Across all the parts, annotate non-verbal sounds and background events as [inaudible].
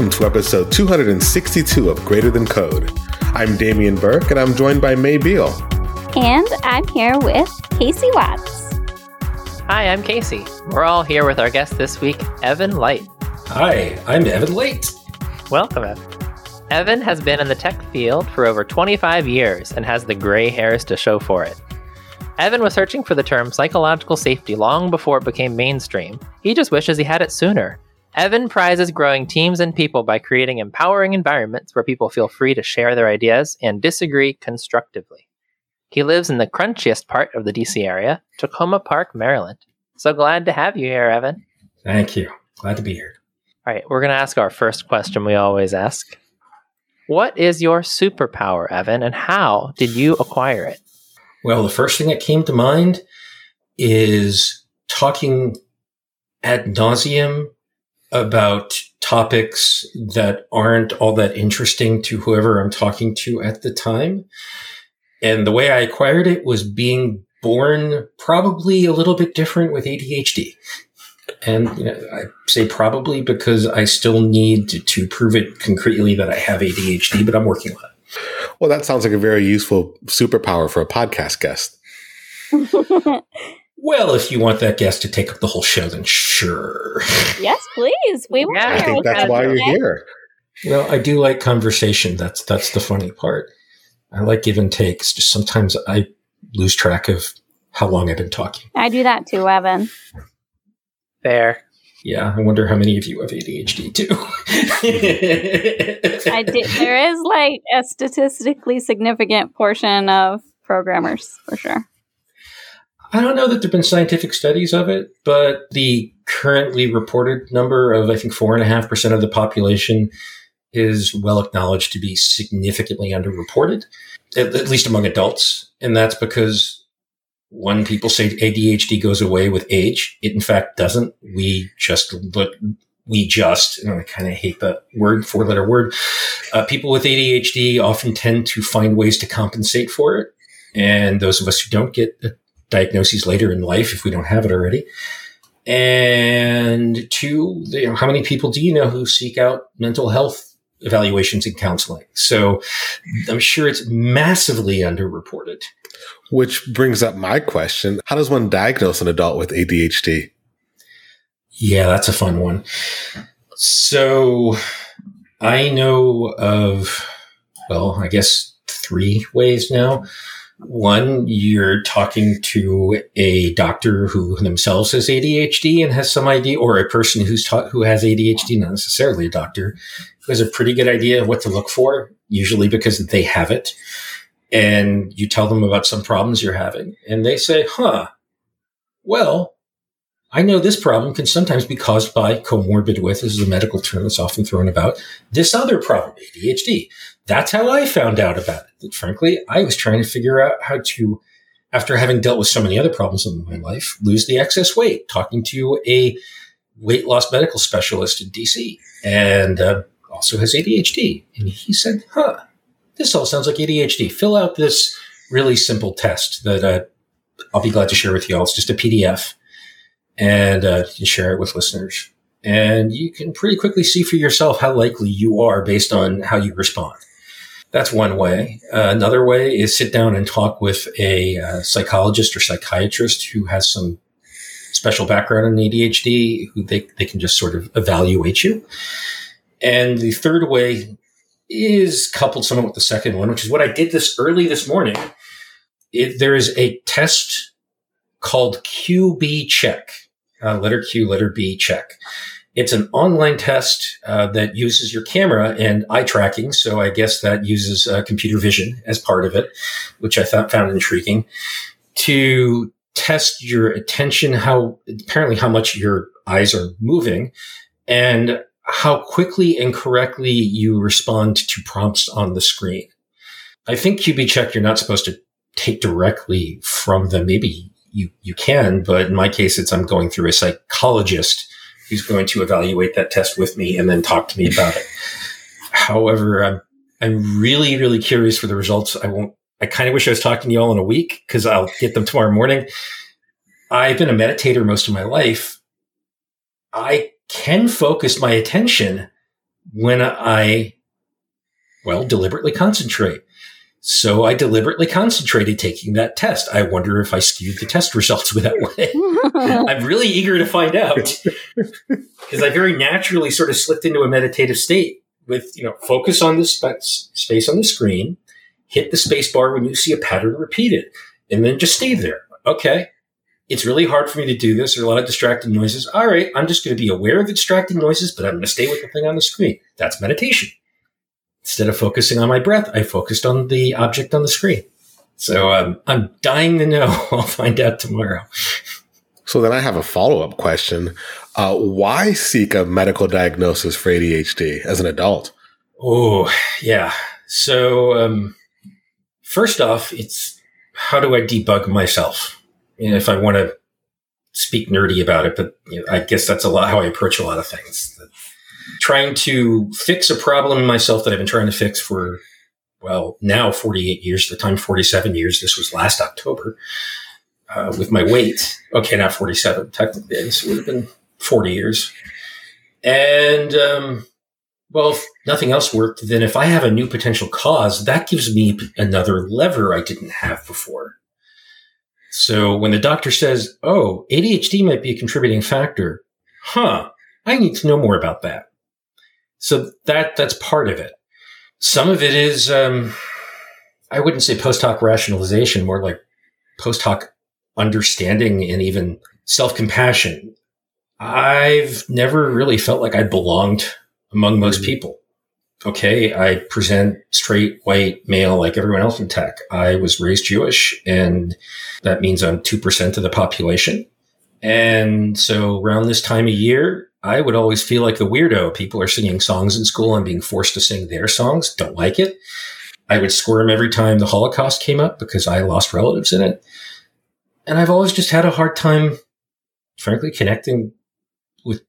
Welcome to episode 262 of Greater Than Code. I'm Damien Burke, and I'm joined by Mae Beale. And I'm here with Casey Watts. Hi, I'm Casey. We're all here with our guest this week, Evan Light. Hi, I'm Evan Light. Welcome, Evan. Evan has been in the tech field for over 25 years and has the gray hairs to show for it. Evan was searching for the term psychological safety long before it became mainstream. He just wishes he had it sooner. Evan prizes growing teams and people by creating empowering environments where people feel free to share their ideas and disagree constructively. He lives in the crunchiest part of the DC area, Takoma Park, Maryland. So glad to have you here, Evan. Thank you. Glad to be here. All right, we're going to ask our first question we always ask. What is your superpower, Evan, and how did you acquire it? Well, the first thing that came to mind is talking ad nauseum about topics that aren't all that interesting to whoever I'm talking to at the time. And the way I acquired it was being born probably a little bit different with ADHD. And you know, I say probably because I still need to, to prove it concretely that I have ADHD, but I'm working on it. Well, that sounds like a very useful superpower for a podcast guest. [laughs] Well, if you want that guest to take up the whole show, then sure. [laughs] yes, please. We will. Yeah, I think that's why you're here. Well, I do like conversation. That's that's the funny part. I like give and takes. Just sometimes I lose track of how long I've been talking. I do that too, Evan. Fair. Yeah, I wonder how many of you have ADHD too. I did. There is like a statistically significant portion of programmers for sure. I don't know that there've been scientific studies of it, but the currently reported number of I think four and a half percent of the population is well acknowledged to be significantly underreported, at, at least among adults, and that's because when people say ADHD goes away with age, it in fact doesn't. We just look, we just, and I kind of hate that word, four letter word. Uh, people with ADHD often tend to find ways to compensate for it. And those of us who don't get diagnoses later in life, if we don't have it already. And two, you know, how many people do you know who seek out mental health evaluations and counseling? So I'm sure it's massively underreported. Which brings up my question. How does one diagnose an adult with ADHD? Yeah, that's a fun one. So I know of, well, I guess three ways now. One, you're talking to a doctor who themselves has ADHD and has some idea, or a person who's taught who has ADHD, not necessarily a doctor, who has a pretty good idea of what to look for, usually because they have it. And you tell them about some problems you're having, and they say, huh, well, I know this problem can sometimes be caused by comorbid with, this is a medical term that's often thrown about, this other problem, ADHD. That's how I found out about it. That, frankly, I was trying to figure out how to, after having dealt with so many other problems in my life, lose the excess weight, talking to a weight loss medical specialist in DC and uh, also has ADHD. And he said, huh, this all sounds like ADHD. Fill out this really simple test that uh, I'll be glad to share with you all. It's just a PDF and uh, you share it with listeners. And you can pretty quickly see for yourself how likely you are based on how you respond. That's one way. Uh, another way is sit down and talk with a uh, psychologist or psychiatrist who has some special background in ADHD, who they, they can just sort of evaluate you. And the third way is coupled somewhat with the second one, which is what I did this early this morning. It, there is a test called QB Check uh, letter Q, letter B, check. It's an online test uh, that uses your camera and eye tracking. So I guess that uses uh, computer vision as part of it, which I thought found intriguing to test your attention, how apparently how much your eyes are moving and how quickly and correctly you respond to prompts on the screen. I think QB check you're not supposed to take directly from them. Maybe you you can, but in my case, it's I'm going through a psychologist who's going to evaluate that test with me and then talk to me about it. However, I'm I'm really really curious for the results. I won't. I kind of wish I was talking to you all in a week because I'll get them tomorrow morning. I've been a meditator most of my life. I can focus my attention, when I, well, deliberately concentrate. So I deliberately concentrated taking that test. I wonder if I skewed the test results with [laughs] that way. [laughs] I'm really eager to find out [laughs] because I very naturally sort of slipped into a meditative state with, you know, focus on the sp- space on the screen, hit the space bar when you see a pattern repeated, and then just stay there. Okay. It's really hard for me to do this. There are a lot of distracting noises. All right. I'm just going to be aware of the distracting noises, but I'm going to stay with the thing on the screen. That's meditation. Instead of focusing on my breath, I focused on the object on the screen. So um, I'm dying to know. [laughs] I'll find out tomorrow. So then I have a follow up question. Uh, why seek a medical diagnosis for ADHD as an adult? Oh, yeah. So, um, first off, it's how do I debug myself? You know, if I want to speak nerdy about it, but you know, I guess that's a lot how I approach a lot of things trying to fix a problem in myself that I've been trying to fix for, well, now 48 years, the time 47 years. This was last October uh, with my weight. Okay, not 47 technically. This would have been 40 years. And, um, well, if nothing else worked, then if I have a new potential cause, that gives me another lever I didn't have before. So when the doctor says, oh, ADHD might be a contributing factor, huh, I need to know more about that. So that that's part of it. Some of it is, um, I wouldn't say post hoc rationalization, more like post hoc understanding and even self compassion. I've never really felt like I belonged among most mm-hmm. people. Okay, I present straight white male like everyone else in tech. I was raised Jewish, and that means I'm 2% of the population. And so around this time of year, I would always feel like the weirdo. People are singing songs in school. I'm being forced to sing their songs. Don't like it. I would squirm every time the Holocaust came up because I lost relatives in it. And I've always just had a hard time, frankly, connecting with,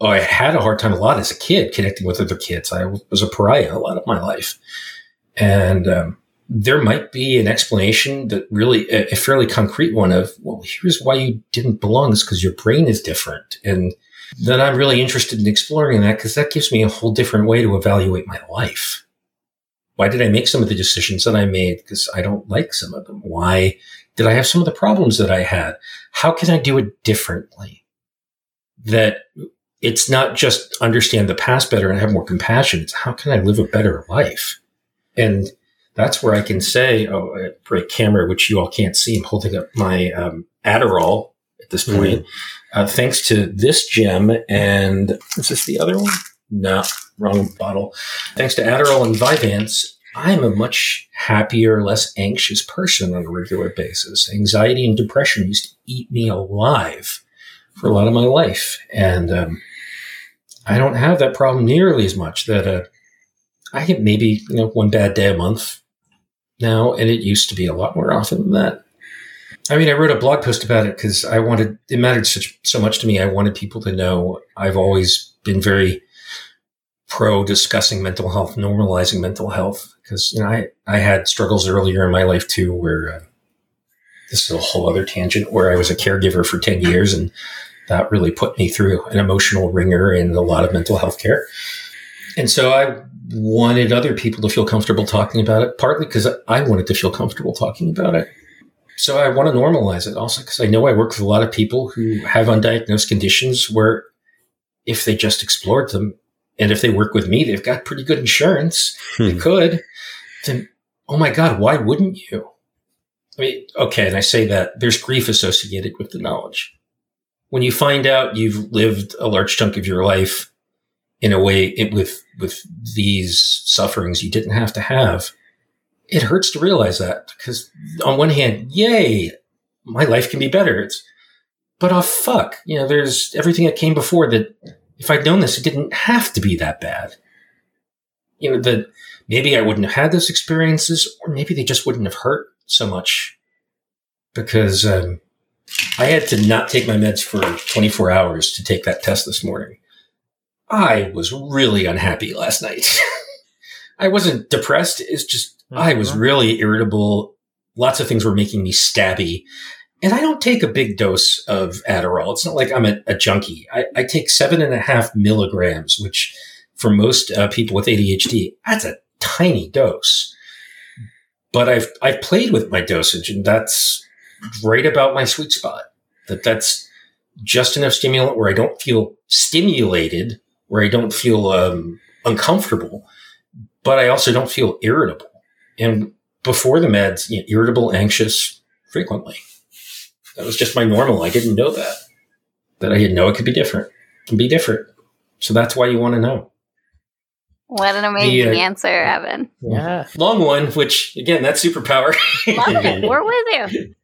oh, I had a hard time a lot as a kid connecting with other kids. I was a pariah a lot of my life. And, um, there might be an explanation that really a, a fairly concrete one of, well, here's why you didn't belong is because your brain is different. And then I'm really interested in exploring that because that gives me a whole different way to evaluate my life. Why did I make some of the decisions that I made? Because I don't like some of them. Why did I have some of the problems that I had? How can I do it differently? That it's not just understand the past better and have more compassion. It's how can I live a better life? And that's where I can say, oh, break camera, which you all can't see. I'm holding up my um, Adderall at this point. Mm-hmm. Uh, thanks to this gem and is this the other one? No, wrong bottle. Thanks to Adderall and Vyvanse, I'm a much happier, less anxious person on a regular basis. Anxiety and depression used to eat me alive for a lot of my life. And um, I don't have that problem nearly as much that uh, I get maybe, you know, one bad day a month now. And it used to be a lot more often than that. I mean, I wrote a blog post about it because I wanted, it mattered such, so much to me. I wanted people to know I've always been very pro discussing mental health, normalizing mental health. Because, you know, I, I had struggles earlier in my life too, where uh, this is a whole other tangent where I was a caregiver for 10 years and that really put me through an emotional wringer and a lot of mental health care. And so I wanted other people to feel comfortable talking about it, partly because I wanted to feel comfortable talking about it. So I want to normalize it also because I know I work with a lot of people who have undiagnosed conditions where if they just explored them and if they work with me, they've got pretty good insurance. Hmm. They could. Then, oh my God, why wouldn't you? I mean, okay. And I say that there's grief associated with the knowledge. When you find out you've lived a large chunk of your life in a way it, with, with these sufferings you didn't have to have, it hurts to realize that because on one hand, yay, my life can be better. It's, but oh fuck, you know, there's everything that came before that if I'd known this, it didn't have to be that bad. You know, that maybe I wouldn't have had those experiences or maybe they just wouldn't have hurt so much because, um, I had to not take my meds for 24 hours to take that test this morning. I was really unhappy last night. [laughs] I wasn't depressed. It's just Mm-hmm. I was really irritable. Lots of things were making me stabby. And I don't take a big dose of Adderall. It's not like I'm a, a junkie. I, I, take seven and a half milligrams, which for most uh, people with ADHD, that's a tiny dose. But I've I've played with my dosage, and that's right about my sweet spot. That that's just enough stimulant where I don't feel stimulated, where I don't feel um, uncomfortable, but I also don't feel irritable. And before the meds, you know, irritable, anxious, frequently. That was just my normal. I didn't know that. That I didn't know it could be different. It can be different. So that's why you want to know. What an amazing the, uh, answer, Evan. Yeah. Long one, which again, that's superpower. Love it. [laughs] We're with you.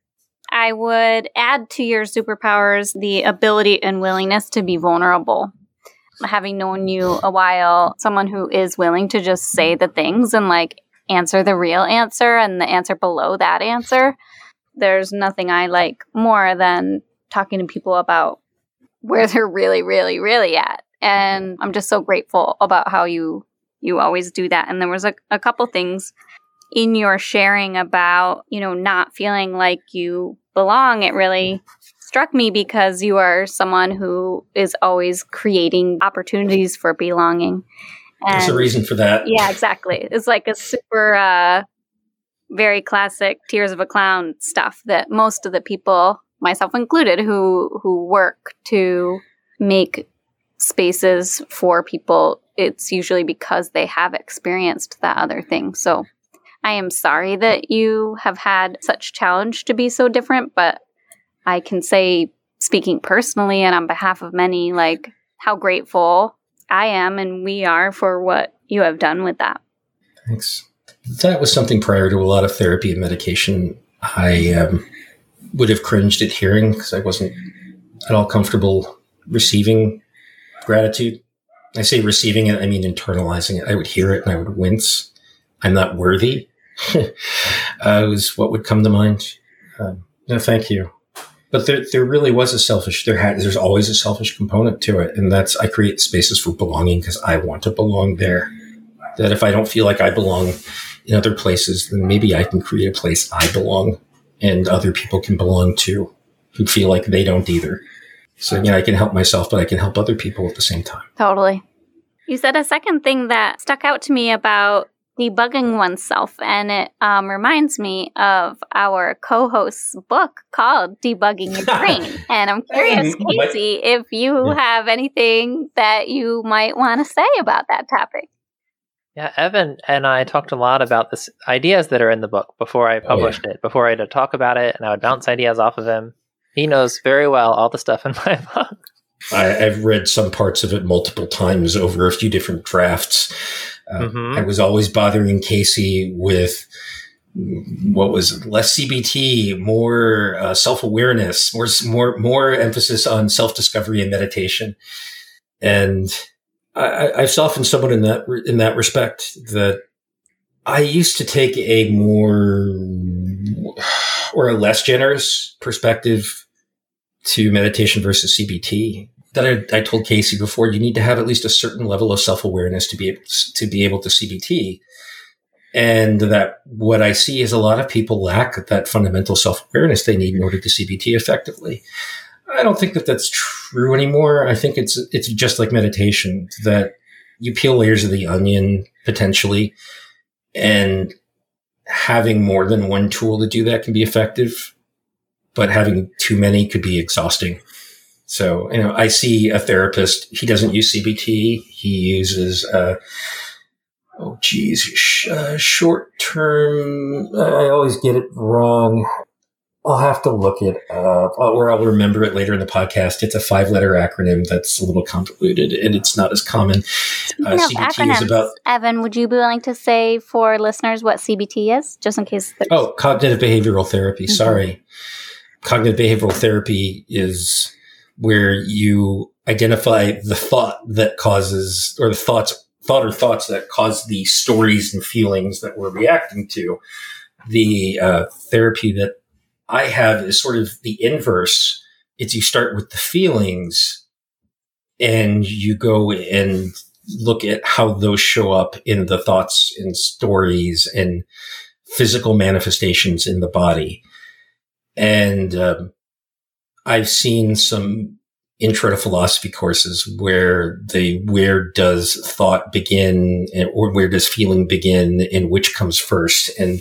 I would add to your superpowers the ability and willingness to be vulnerable. Having known you a while, someone who is willing to just say the things and like answer the real answer and the answer below that answer. There's nothing I like more than talking to people about where they're really, really, really at. And I'm just so grateful about how you you always do that. And there was a, a couple things in your sharing about, you know, not feeling like you belong. It really struck me because you are someone who is always creating opportunities for belonging. And There's a reason for that. Yeah, exactly. It's like a super, uh, very classic Tears of a Clown stuff that most of the people, myself included, who who work to make spaces for people, it's usually because they have experienced that other thing. So I am sorry that you have had such challenge to be so different, but I can say, speaking personally and on behalf of many, like how grateful I am and we are for what you have done with that. Thanks. That was something prior to a lot of therapy and medication I um, would have cringed at hearing because I wasn't at all comfortable receiving gratitude. I say receiving it, I mean internalizing it. I would hear it and I would wince. I'm not worthy. [laughs] uh, was what would come to mind. Um, no, thank you but there, there really was a selfish there had there's always a selfish component to it. And that's i create spaces for belonging because i want to belong there. That if i don't feel like i belong in other places then maybe i can create a place i belong and other people can belong to who feel like they don't either. So yeah i can help myself but i can help other people at the same time. Totally. You said a second thing that stuck out to me about debugging oneself. And it um, reminds me of our co host's book called Debugging Your Brain. [laughs] and I'm curious, Casey, if you have anything that you might want to say about that topic. Yeah, Evan and I talked a lot about this ideas that are in the book before I published oh, yeah. it, before I would talk about it, and I would bounce ideas off of him. He knows very well all the stuff in my [laughs] book. I, have read some parts of it multiple times over a few different drafts. Uh, mm-hmm. I was always bothering Casey with what was it? less CBT, more uh, self awareness, more more more emphasis on self discovery and meditation. And I, I've softened somewhat in that in that respect. That I used to take a more or a less generous perspective to meditation versus CBT that I, I, told Casey before, you need to have at least a certain level of self awareness to be able to, to be able to CBT. And that what I see is a lot of people lack that fundamental self awareness they need in order to CBT effectively. I don't think that that's true anymore. I think it's it's just like meditation that you peel layers of the onion potentially, and having more than one tool to do that can be effective, but having too many could be exhausting. So, you know, I see a therapist, he doesn't use CBT. He uses, uh, oh, geez, sh- uh, short term. I always get it wrong. I'll have to look it up or I'll remember it later in the podcast. It's a five letter acronym that's a little convoluted and it's not as common. Uh, CBT acronyms, is about. Evan, would you be willing to say for listeners what CBT is, just in case? Oh, cognitive behavioral therapy. Mm-hmm. Sorry. Cognitive behavioral therapy is where you identify the thought that causes or the thoughts thought or thoughts that cause the stories and feelings that we're reacting to. The uh, therapy that i have is sort of the inverse. It's you start with the feelings and you go and look at how those show up in the thoughts and stories and physical manifestations in the body. And um, I've seen some intro to philosophy courses where the where does thought begin or where does feeling begin and which comes first and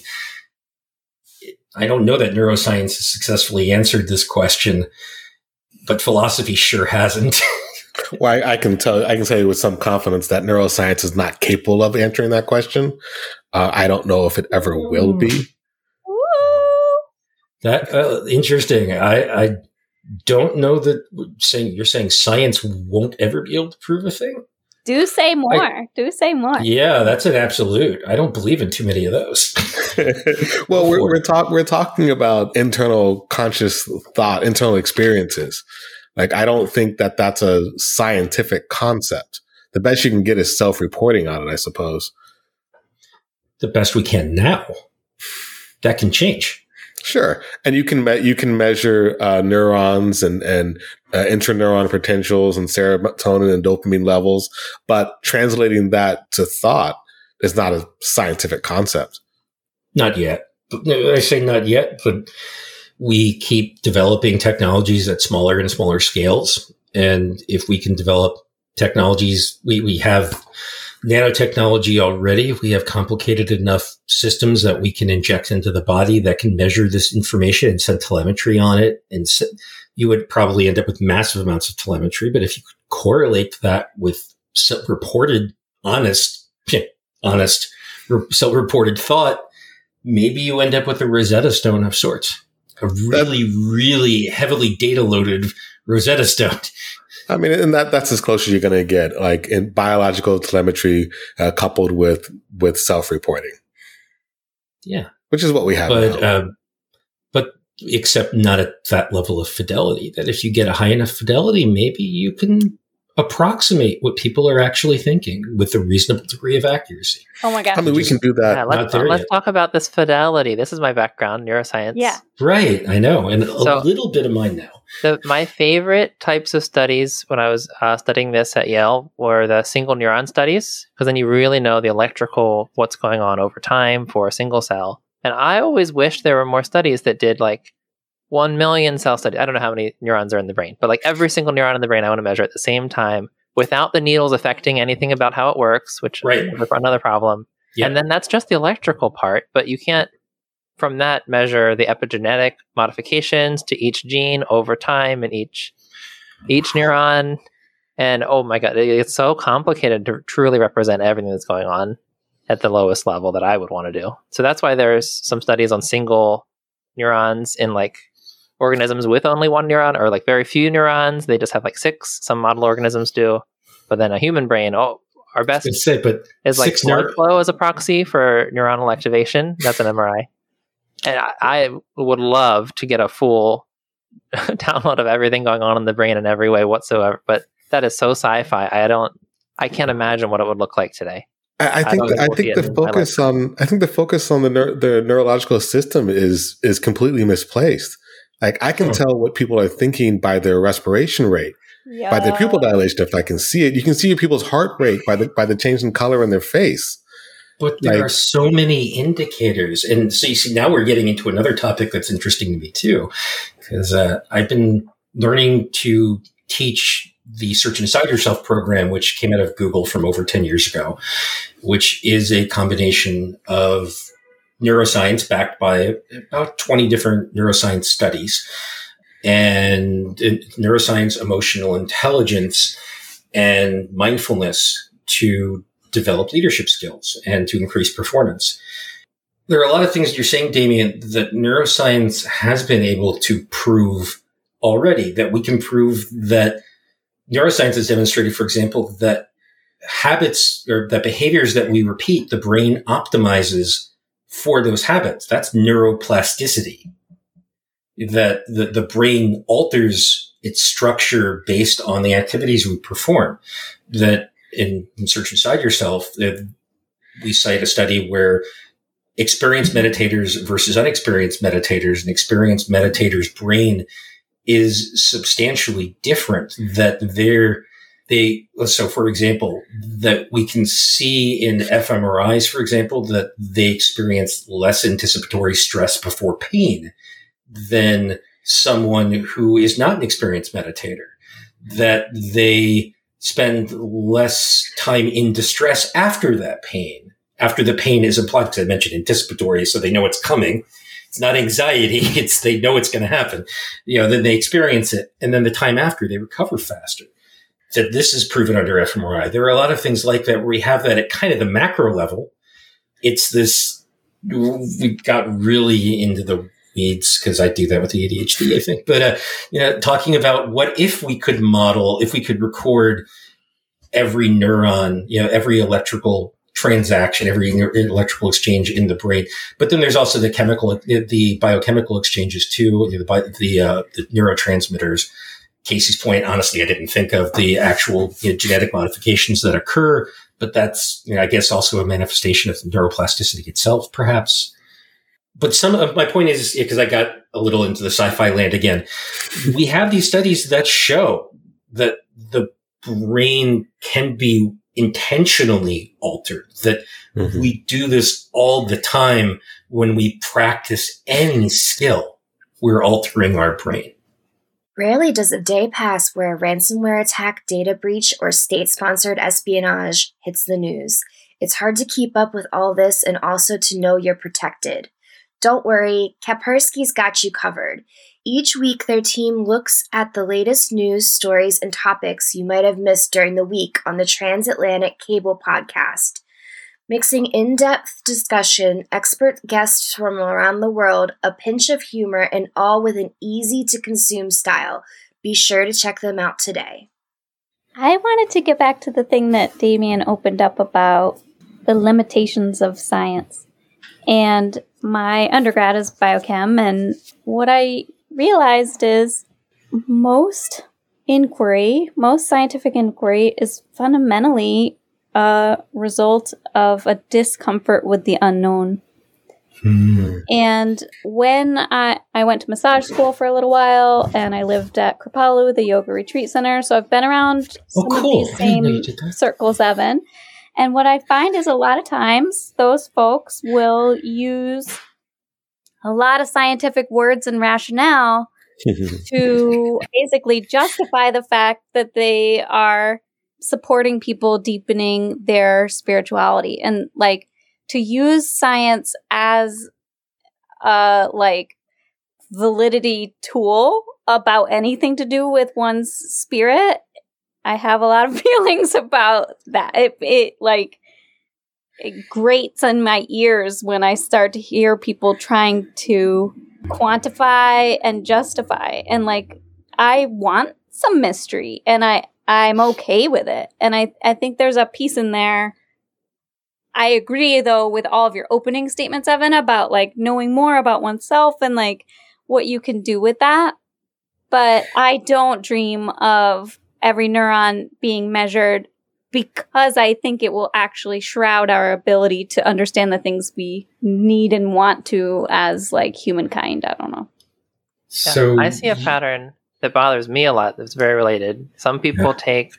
I don't know that neuroscience has successfully answered this question, but philosophy sure hasn't. [laughs] well, I, I, can tell, I can say with some confidence that neuroscience is not capable of answering that question. Uh, I don't know if it ever will be. That uh, interesting. I, I don't know that saying you're saying science won't ever be able to prove a thing. Do say more. I, Do say more. Yeah, that's an absolute. I don't believe in too many of those. [laughs] well, we're we're, talk, we're talking about internal conscious thought, internal experiences. Like, I don't think that that's a scientific concept. The best you can get is self-reporting on it, I suppose. The best we can now. That can change. Sure, and you can me- you can measure uh, neurons and and uh, intraneuron potentials and serotonin and dopamine levels, but translating that to thought is not a scientific concept. Not yet. I say not yet, but we keep developing technologies at smaller and smaller scales, and if we can develop technologies, we we have nanotechnology already. We have complicated enough systems that we can inject into the body that can measure this information and send telemetry on it. And you would probably end up with massive amounts of telemetry. But if you could correlate that with self-reported, honest, [laughs] honest, self-reported thought, maybe you end up with a Rosetta Stone of sorts. A really, really heavily data loaded Rosetta Stone. I mean, and that that's as close as you're going to get, like in biological telemetry uh, coupled with with self reporting. Yeah, which is what we have. But uh, but except not at that level of fidelity. That if you get a high enough fidelity, maybe you can approximate what people are actually thinking with a reasonable degree of accuracy. Oh my god! I mean, we can do that. Yeah, let's, let's talk about this fidelity. This is my background, neuroscience. Yeah, right. I know, and so, a little bit of mine now. The, my favorite types of studies when I was uh, studying this at Yale were the single neuron studies, because then you really know the electrical, what's going on over time for a single cell. And I always wished there were more studies that did like 1 million cell study. I don't know how many neurons are in the brain, but like every single neuron in the brain, I want to measure at the same time without the needles affecting anything about how it works, which right. is another problem. Yeah. And then that's just the electrical part, but you can't from that measure the epigenetic modifications to each gene over time in each each neuron and oh my god it's so complicated to truly represent everything that's going on at the lowest level that i would want to do so that's why there's some studies on single neurons in like organisms with only one neuron or like very few neurons they just have like six some model organisms do but then a human brain oh our best say, but is like blood neur- flow as a proxy for neuronal activation that's an mri and I, I would love to get a full [laughs] download of everything going on in the brain in every way whatsoever. But that is so sci-fi. I don't. I can't imagine what it would look like today. I, I think the, I think the focus on I think the focus on the the neurological system is is completely misplaced. Like I can oh. tell what people are thinking by their respiration rate, yeah. by their pupil dilation. If I can see it, you can see people's heart rate by the by the change in color in their face. But there like, are so many indicators. And so you see, now we're getting into another topic that's interesting to me too, because uh, I've been learning to teach the Search Inside Yourself program, which came out of Google from over 10 years ago, which is a combination of neuroscience backed by about 20 different neuroscience studies and uh, neuroscience, emotional intelligence, and mindfulness to develop leadership skills and to increase performance. There are a lot of things you're saying, Damien, that neuroscience has been able to prove already, that we can prove that neuroscience has demonstrated, for example, that habits or that behaviors that we repeat, the brain optimizes for those habits. That's neuroplasticity. That the, the brain alters its structure based on the activities we perform. That in, in Search Inside Yourself, uh, we cite a study where experienced meditators versus unexperienced meditators, and experienced meditators' brain is substantially different. That they're they so for example that we can see in fMRIs, for example, that they experience less anticipatory stress before pain than someone who is not an experienced meditator that they spend less time in distress after that pain, after the pain is implied, because I mentioned anticipatory, so they know it's coming. It's not anxiety. [laughs] It's they know it's going to happen. You know, then they experience it. And then the time after they recover faster. That this is proven under fMRI. There are a lot of things like that where we have that at kind of the macro level. It's this, we got really into the weeds because I do that with the ADHD, I think. But, uh, you know, talking about what if we could model, if we could record every neuron, you know, every electrical transaction, every electrical exchange in the brain. But then there's also the chemical, the biochemical exchanges too, the, the, uh, the neurotransmitters. Casey's point, honestly, I didn't think of the actual you know, genetic modifications that occur, but that's, you know, I guess also a manifestation of neuroplasticity itself, perhaps but some of my point is because I got a little into the sci-fi land again. We have these studies that show that the brain can be intentionally altered, that mm-hmm. we do this all the time when we practice any skill. We're altering our brain. Rarely does a day pass where a ransomware attack, data breach, or state sponsored espionage hits the news. It's hard to keep up with all this and also to know you're protected. Don't worry, Kaspersky's got you covered. Each week, their team looks at the latest news, stories, and topics you might have missed during the week on the Transatlantic Cable Podcast. Mixing in depth discussion, expert guests from around the world, a pinch of humor, and all with an easy to consume style. Be sure to check them out today. I wanted to get back to the thing that Damien opened up about the limitations of science. And my undergrad is biochem, and what I realized is most inquiry, most scientific inquiry is fundamentally a result of a discomfort with the unknown. Hmm. And when I, I went to massage school for a little while and I lived at Kripalu, the yoga retreat center. So I've been around oh, some oh, cool. of these same circles, Evan. And what I find is a lot of times those folks will use a lot of scientific words and rationale [laughs] to basically justify the fact that they are supporting people deepening their spirituality and like to use science as a like validity tool about anything to do with one's spirit I have a lot of [laughs] feelings about that. It, it like it grates on my ears when I start to hear people trying to quantify and justify. And like, I want some mystery and I, I'm okay with it. And I, I think there's a piece in there. I agree though with all of your opening statements, Evan, about like knowing more about oneself and like what you can do with that. But I don't dream of every neuron being measured because I think it will actually shroud our ability to understand the things we need and want to as like humankind. I don't know. So yeah, I see a pattern that bothers me a lot that's very related. Some people yeah. take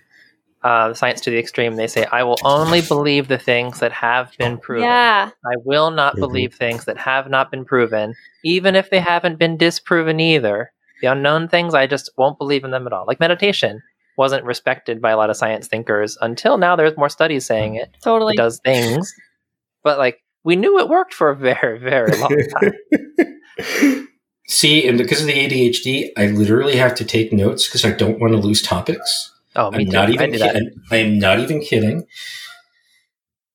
uh, science to the extreme. They say, I will only believe the things that have been proven. Yeah. I will not mm-hmm. believe things that have not been proven, even if they haven't been disproven either. The unknown things, I just won't believe in them at all. Like meditation wasn't respected by a lot of science thinkers until now there's more studies saying it totally it does things but like we knew it worked for a very very long time [laughs] see and because of the adhd i literally have to take notes because i don't want to lose topics oh me i'm too. not even kidding i am not even kidding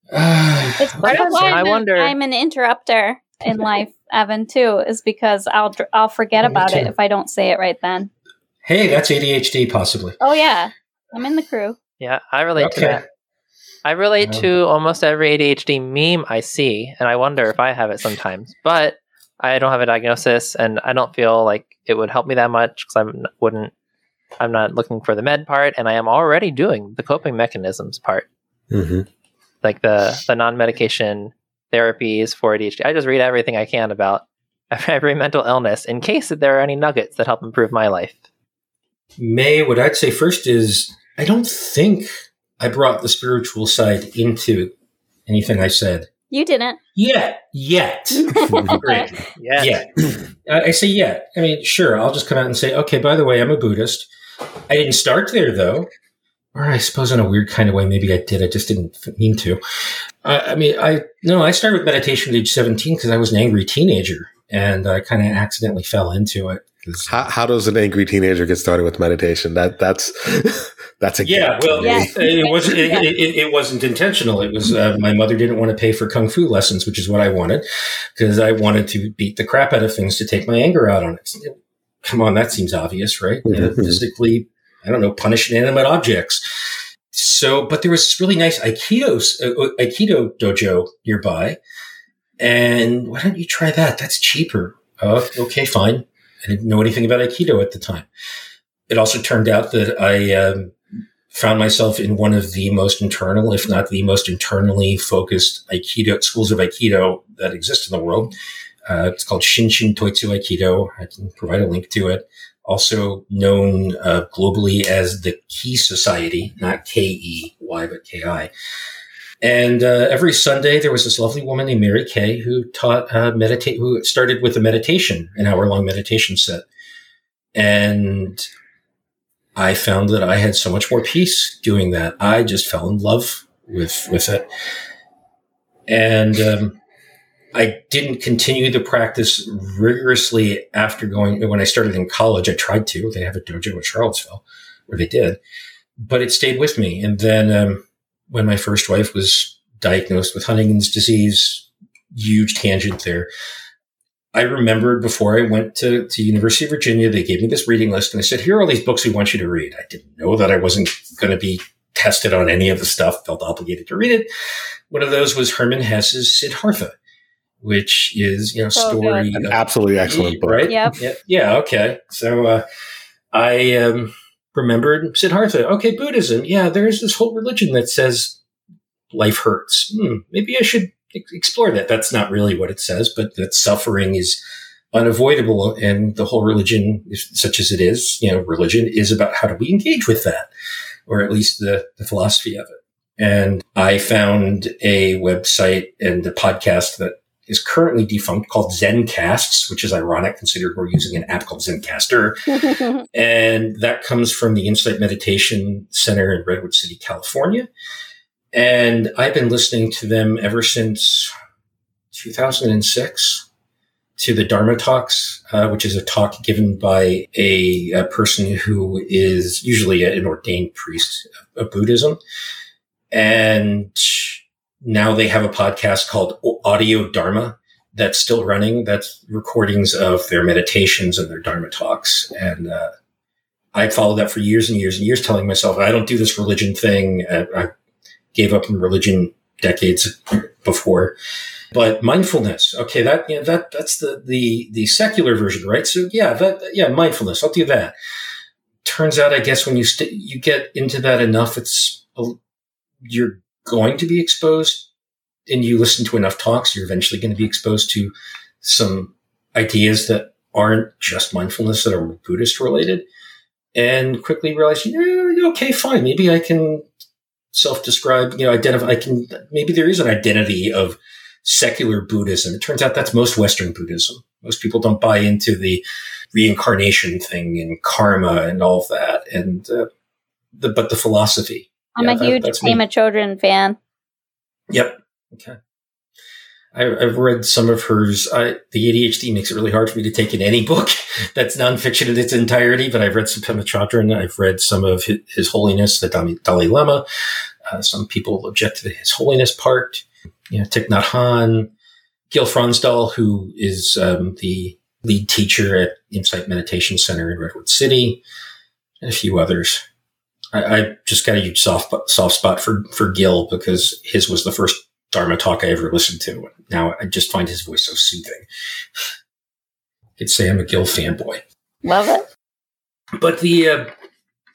[sighs] it's part of why I wonder. I'm an interrupter in life, [laughs] Evan. Too is because I'll I'll forget about it if I don't say it right then. Hey, that's ADHD, possibly. Oh yeah, I'm in the crew. Yeah, I relate okay. to that. I relate um, to almost every ADHD meme I see, and I wonder if I have it sometimes. But I don't have a diagnosis, and I don't feel like it would help me that much because I wouldn't. I'm not looking for the med part, and I am already doing the coping mechanisms part, mm-hmm. like the the non medication therapies for ADHD. I just read everything I can about [laughs] every mental illness in case that there are any nuggets that help improve my life. Mae, what I'd say first is I don't think I brought the spiritual side into anything I said. You didn't. Yet. Yet. [laughs] Great. Yet. yet. [clears throat] I say yet. I mean, sure, I'll just come out and say, okay, by the way, I'm a Buddhist. I didn't start there though. Or I suppose in a weird kind of way, maybe I did. I just didn't mean to. I, I mean, I no, I started with meditation at age 17 because I was an angry teenager and I kind of accidentally fell into it. How, how does an angry teenager get started with meditation? That that's [laughs] that's a yeah. Well, yes. it, wasn't it, it, it, wasn't intentional. It was uh, my mother didn't want to pay for kung fu lessons, which is what I wanted because I wanted to beat the crap out of things to take my anger out on it. Come on, that seems obvious, right? Mm-hmm. physically, I don't know, punish inanimate objects. So, but there was this really nice Aikido uh, Aikido dojo nearby, and why don't you try that? That's cheaper. Oh, okay, fine. I didn't know anything about Aikido at the time. It also turned out that I um, found myself in one of the most internal, if not the most internally focused Aikido schools of Aikido that exist in the world. Uh, it's called Shinshin Toitsu Aikido. I can provide a link to it. Also known uh, globally as the Ki Society, not K E Y, but K I. And uh, every Sunday, there was this lovely woman named Mary Kay who taught uh, meditate, who started with a meditation, an hour long meditation set. And I found that I had so much more peace doing that. I just fell in love with with it, and um, I didn't continue the practice rigorously after going. When I started in college, I tried to. They have a dojo in Charlottesville where they did, but it stayed with me. And then um, when my first wife was diagnosed with Huntington's disease, huge tangent there. I remembered before I went to, to University of Virginia, they gave me this reading list and they said, here are all these books we want you to read. I didn't know that I wasn't going to be tested on any of the stuff, felt obligated to read it. One of those was Hermann Hesse's Siddhartha, which is, you know, so story. An absolutely excellent book. Right? Yep. Yeah. Yeah. Okay. So, uh, I, um, remembered Siddhartha. Okay, Buddhism. Yeah, there's this whole religion that says life hurts. Hmm, maybe I should explore that. That's not really what it says, but that suffering is unavoidable. And the whole religion, such as it is, you know, religion is about how do we engage with that, or at least the, the philosophy of it. And I found a website and a podcast that is currently defunct called Zencasts, which is ironic considering we're using an app called Zencastr. [laughs] and that comes from the Insight Meditation Center in Redwood City, California. And I've been listening to them ever since 2006 to the Dharma Talks, uh, which is a talk given by a, a, person who is usually an ordained priest of Buddhism. And now they have a podcast called Audio Dharma that's still running. That's recordings of their meditations and their Dharma talks. And uh, I followed that for years and years and years, telling myself, I don't do this religion thing. I gave up on religion decades before. But mindfulness, okay, that yeah, that that's the the the secular version, right? So yeah, that yeah, mindfulness, I'll do that. Turns out, I guess when you st- you get into that enough, it's you're going to be exposed and you listen to enough talks, you're eventually going to be exposed to some ideas that aren't just mindfulness that are Buddhist related and quickly realize, yeah, okay, fine. Maybe I can self-describe, you know, identify, I can, maybe there is an identity of secular Buddhism. It turns out that's most Western Buddhism. Most people don't buy into the reincarnation thing and karma and all of that. And, uh, the, but the philosophy I'm yeah, a huge that, Pema Chodron fan. Yep. Okay. I, have read some of hers. I, the ADHD makes it really hard for me to take in any [laughs] book that's nonfiction in its entirety, but I've read some Pema Chodron. I've read some of His, His Holiness, the Dalai Lama. Uh, some people object to the His Holiness part. You know, Thich Nhat Hanh, Gil Fronsdal, who is um, the lead teacher at Insight Meditation Center in Redwood City, and a few others. I, I, just got a huge soft soft spot for for Gil because his was the first Dharma talk I ever listened to. Now I just find his voice so soothing. I could say I'm a Gil fanboy. Love it. But the uh,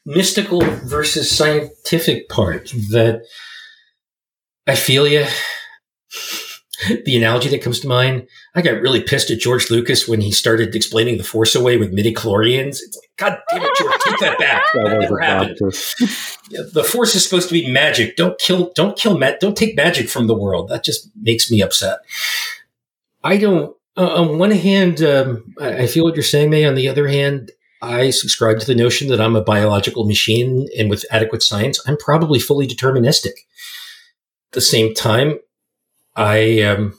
mystical versus scientific part that I feel you. [laughs] the analogy that comes to mind, I got really pissed at George Lucas when he started explaining the Force away with midi-chlorians. It's like, God damn it, George, take that back. that, that never happened. [laughs] the Force is supposed to be magic. Don't kill, don't kill, ma- don't take magic from the world. That just makes me upset. I don't, uh, on one hand, um, I, I, feel what you're saying, Mae. On the other hand, I subscribe to the notion that I'm a biological machine and with adequate science, I'm probably fully deterministic. At the same time, I um,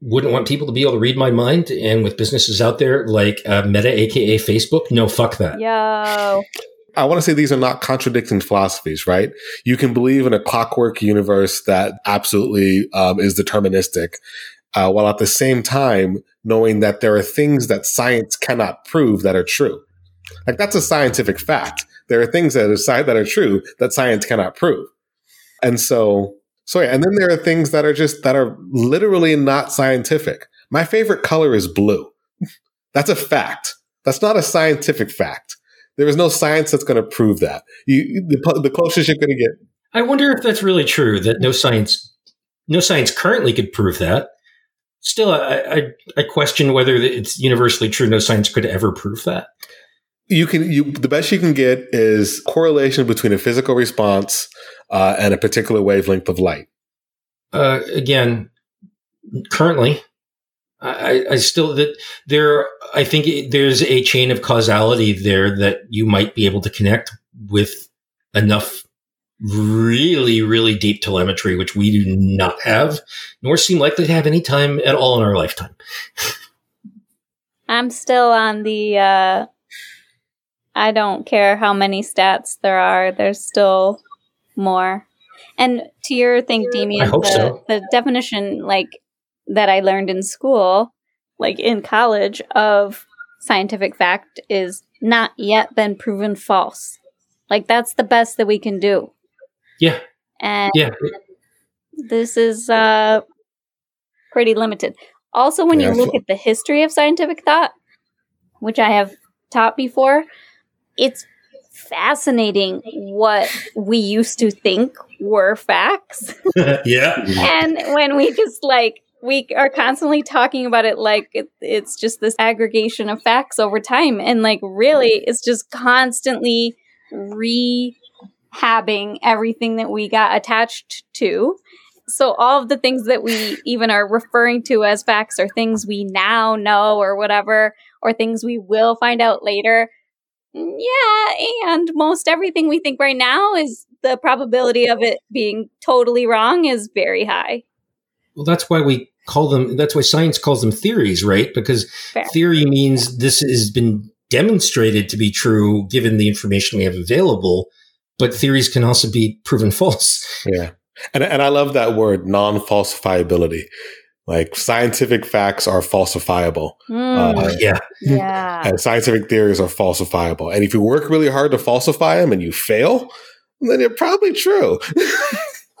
wouldn't want people to be able to read my mind. And with businesses out there like uh, Meta, aka Facebook, no, fuck that. Yo. I want to say these are not contradicting philosophies, right? You can believe in a clockwork universe that absolutely um, is deterministic, uh, while at the same time knowing that there are things that science cannot prove that are true. Like that's a scientific fact. There are things that are that are true that science cannot prove, and so so yeah. And then there are things that are just that are literally not scientific. My favorite color is blue. that's a fact. That's not a scientific fact. There is no science that's going to prove that. You, the, the closest you're going to get. I wonder if that's really true. That no science, no science currently could prove that. Still, I, I, I question whether it's universally true. No science could ever prove that. You can you the best you can get is correlation between a physical response uh, and a particular wavelength of light. Uh, again, currently, I, I still that there. I think there's a chain of causality there that you might be able to connect with enough really, really deep telemetry, which we do not have, nor seem likely to have any time at all in our lifetime. [laughs] I'm still on the. Uh, I don't care how many stats there are. There's still more. And to your thing, Damien, the, so. the definition, like that I learned in school, like in college, of scientific fact is not yet been proven false. Like that's the best that we can do. Yeah. And yeah. this is uh pretty limited. Also when yeah, you look at the history of scientific thought, which I have taught before, it's fascinating what we used to think were facts. [laughs] yeah. and when we just like we are constantly talking about it like it, it's just this aggregation of facts over time and like really it's just constantly rehabbing everything that we got attached to so all of the things that we even are referring to as facts are things we now know or whatever or things we will find out later yeah and most everything we think right now is the probability of it being totally wrong is very high. Well that's why we call them that's why science calls them theories right? Because Fair. theory means this has been demonstrated to be true given the information we have available but theories can also be proven [laughs] false. Yeah. And, and i love that word non-falsifiability like scientific facts are falsifiable mm. uh, yeah yeah and scientific theories are falsifiable and if you work really hard to falsify them and you fail then they're probably true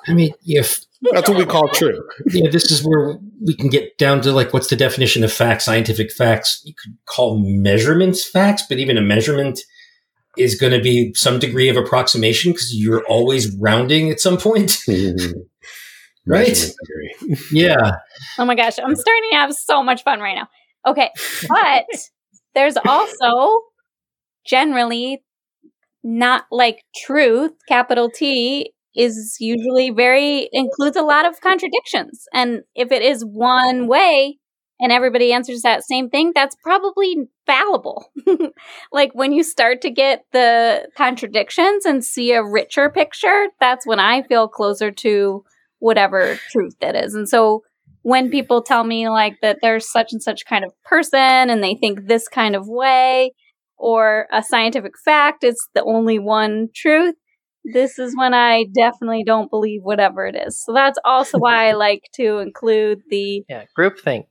i mean if that's what we call true. Yeah, this is where we can get down to like what's the definition of facts, scientific facts. You could call measurements facts, but even a measurement is going to be some degree of approximation because you're always rounding at some point. Mm-hmm. [laughs] right? yeah. Oh my gosh, I'm starting to have so much fun right now. Okay, but [laughs] there's also generally not like truth, capital T, is usually very includes a lot of contradictions. And if it is one way and everybody answers that same thing, that's probably fallible. [laughs] like when you start to get the contradictions and see a richer picture, that's when I feel closer to whatever truth that is. And so when people tell me like that there's such and such kind of person and they think this kind of way or a scientific fact it's the only one truth this is when I definitely don't believe whatever it is. So that's also why I [laughs] like to include the yeah groupthink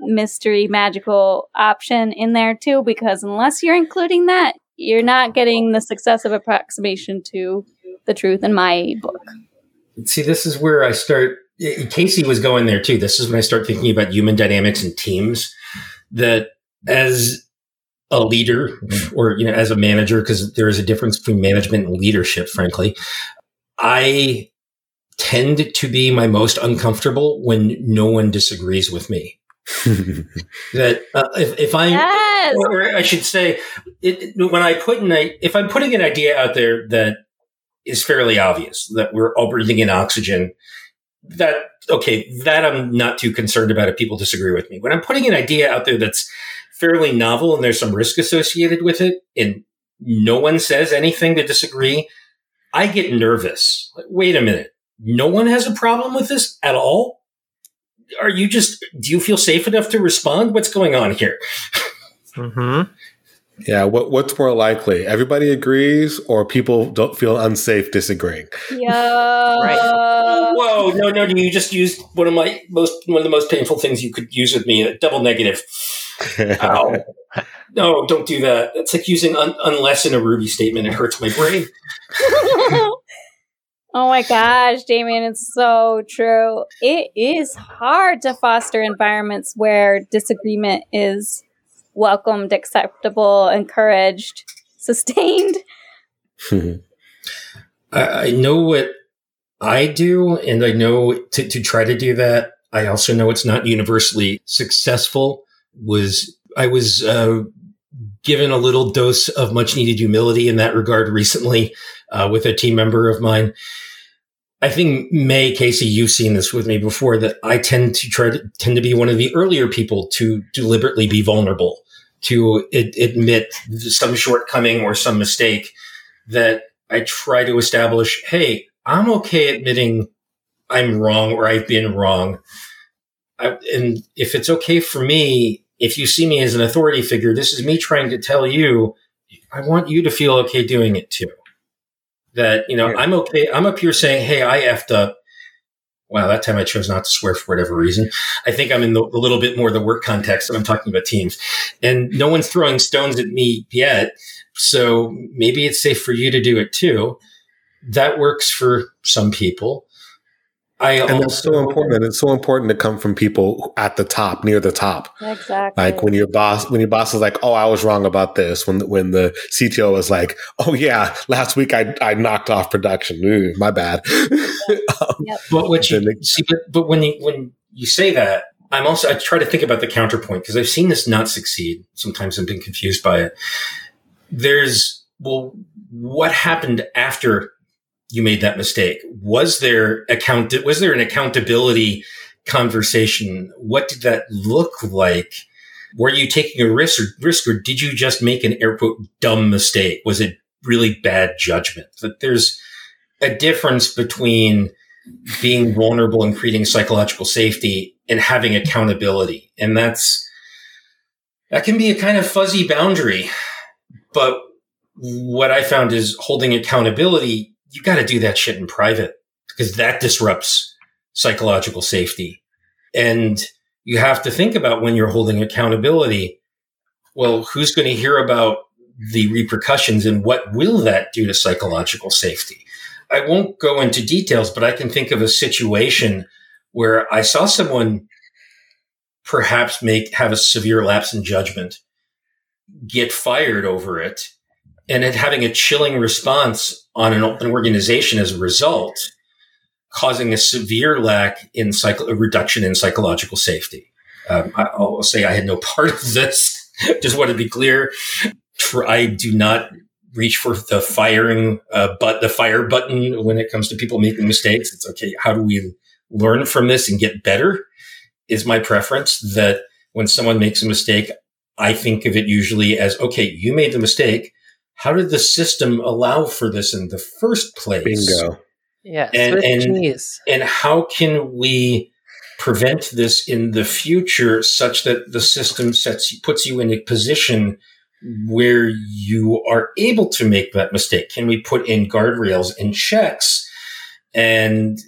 mystery magical option in there too, because unless you're including that, you're not getting the successive approximation to the truth in my book. See, this is where I start. Casey was going there too. This is when I start thinking about human dynamics and teams. That as a leader or you know as a manager because there is a difference between management and leadership frankly i tend to be my most uncomfortable when no one disagrees with me [laughs] that uh, if, if i yes. or, i should say it, when i put in a if i'm putting an idea out there that is fairly obvious that we're all breathing in oxygen that okay that i'm not too concerned about if people disagree with me when i'm putting an idea out there that's fairly novel and there's some risk associated with it, and no one says anything to disagree, I get nervous. Like, wait a minute. No one has a problem with this at all? Are you just, do you feel safe enough to respond? What's going on here? [laughs] Mm-hmm. Yeah, what what's more likely? Everybody agrees, or people don't feel unsafe disagreeing. Yeah. Right. Whoa, no, no, you just used one of my most one of the most painful things you could use with me, a double negative. [laughs] Ow. no, don't do that. It's like using un- unless in a Ruby statement. It hurts my brain. [laughs] [laughs] oh my gosh, Damien, it's so true. It is hard to foster environments where disagreement is welcomed, acceptable, encouraged, [laughs] sustained. [laughs] I, know what I do, and I know to, to try to do that. I also know it's not universally successful. Was I was uh, given a little dose of much needed humility in that regard recently uh, with a team member of mine. I think Mae Casey, you've seen this with me before. That I tend to try to tend to be one of the earlier people to deliberately be vulnerable to ad- admit some shortcoming or some mistake that I try to establish, hey, I'm okay admitting I'm wrong or I've been wrong. I, and if it's okay for me, if you see me as an authority figure, this is me trying to tell you, I want you to feel okay doing it too. That, you know, yeah. I'm okay. I'm up here saying, Hey, I effed up. Wow, that time I chose not to swear for whatever reason. I think I'm in the, a little bit more the work context and I'm talking about teams. And no one's throwing stones at me yet. So maybe it's safe for you to do it too. That works for some people. I and also, that's so important. It's so important to come from people at the top, near the top. Exactly. Like when your boss, when your boss is like, "Oh, I was wrong about this." When when the CTO was like, "Oh yeah, last week I I knocked off production. Ooh, my bad." [laughs] um, yep. But what you see, but, but when you when you say that, I'm also I try to think about the counterpoint because I've seen this not succeed. Sometimes I've been confused by it. There's well, what happened after you made that mistake? Was there account was there an accountability conversation? What did that look like? Were you taking a risk or risk or did you just make an air quote dumb mistake? Was it really bad judgment? That there's a difference between being vulnerable and creating psychological safety and having accountability. And that's that can be a kind of fuzzy boundary. But what I found is holding accountability you got to do that shit in private because that disrupts psychological safety. And you have to think about when you're holding accountability. Well, who's going to hear about the repercussions and what will that do to psychological safety? I won't go into details, but I can think of a situation where I saw someone perhaps make have a severe lapse in judgment, get fired over it, and it having a chilling response on an, an organization as a result, causing a severe lack in psycho, reduction in psychological safety. Um, I, will say I had no [laughs] part of this. Just want to be clear. I do not reach for the firing, uh, but the fire button when it comes to people making mistakes. It's okay. How do we learn from this and get better? Is my preference that when someone makes a mistake, I think of it usually as, okay, you made the mistake how did the system allow for this in the first place? Bingo. Yeah. And, and, and how can we prevent this in the future such that the system sets puts you in a position where you are able to make that mistake? Can we put in guardrails and checks? And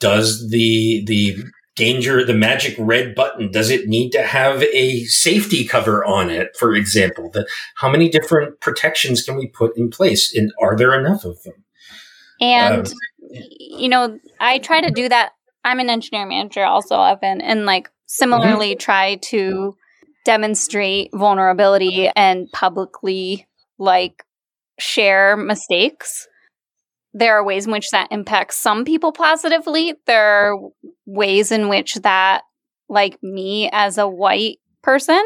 does the the danger, the magic red button, does it need to have a safety cover on it, for example? The, how many different protections can we put in place? And are there enough of them? And, um, you know, I try to do that. I'm an engineer manager also, Evan, and like similarly mm-hmm. try to demonstrate vulnerability and publicly like share mistakes there are ways in which that impacts some people positively. There are ways in which that, like me as a white person,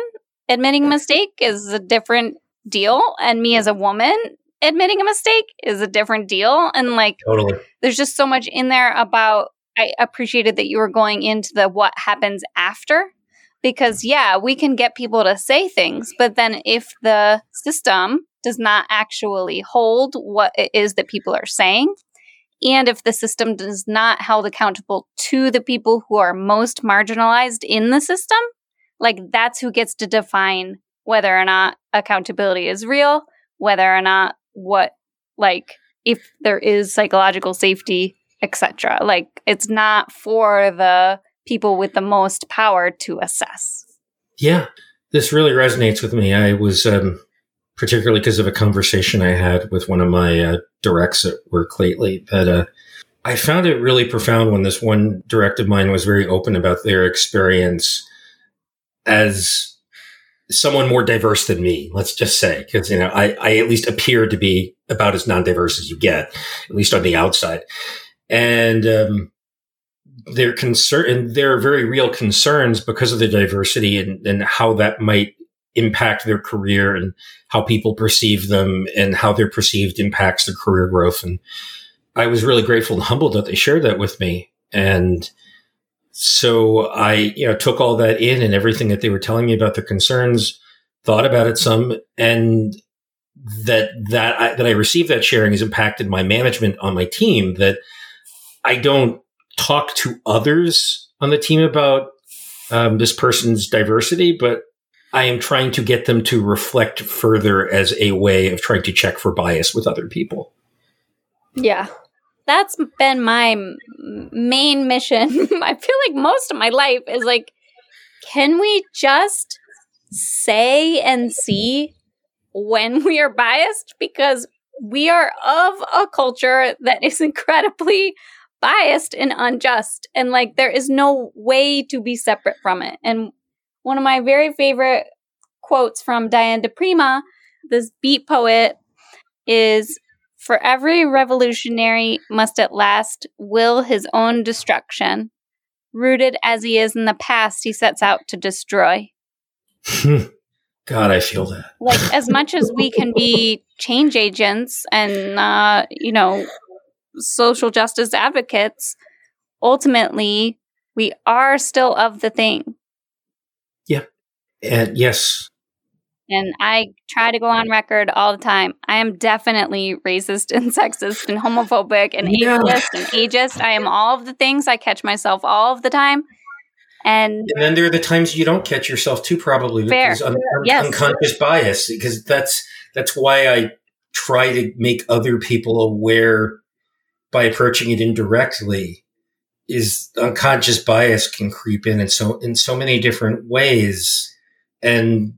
admitting a mistake is a different deal. And me as a woman admitting a mistake is a different deal. And like, totally. there's just so much in there about, I appreciated that you were going into the what happens after because yeah, we can get people to say things, but then if the system does not actually hold what it is that people are saying, and if the system does not held accountable to the people who are most marginalized in the system, like that's who gets to define whether or not accountability is real, whether or not what like if there is psychological safety, etc. Like it's not for the people with the most power to assess. Yeah, this really resonates with me. I was um, particularly because of a conversation I had with one of my uh, directs at work lately that uh, I found it really profound when this one direct of mine was very open about their experience as someone more diverse than me, let's just say, because, you know, I, I at least appear to be about as non-diverse as you get, at least on the outside. And, um, their concern and there are very real concerns because of the diversity and, and how that might impact their career and how people perceive them and how they're perceived impacts their career growth. And I was really grateful and humbled that they shared that with me. And so I, you know, took all that in and everything that they were telling me about their concerns, thought about it some, and that that I, that I received that sharing has impacted my management on my team. That I don't talk to others on the team about um, this person's diversity, but I am trying to get them to reflect further as a way of trying to check for bias with other people. Yeah. That's been my main mission. [laughs] I feel like most of my life is like, can we just say and see when we are biased? Because we are of a culture that is [laughs] incredibly biased and unjust. And like, there is no way to be separate from it. And one of my very favorite quotes from Diane di Prima, this beat poet, is For every revolutionary must at last will his own destruction. Rooted as he is in the past, he sets out to destroy. [laughs] God, I feel that. Like, as much as we can be [laughs] change agents and, uh, you know, social justice advocates, ultimately, we are still of the thing. And yes. And I try to go on record all the time. I am definitely racist [laughs] and sexist and homophobic and yeah. ableist and ageist. I am all of the things. I catch myself all of the time. And, and then there are the times you don't catch yourself too, probably fair. because un- yes. unconscious bias. Because that's that's why I try to make other people aware by approaching it indirectly is unconscious bias can creep in and so in so many different ways and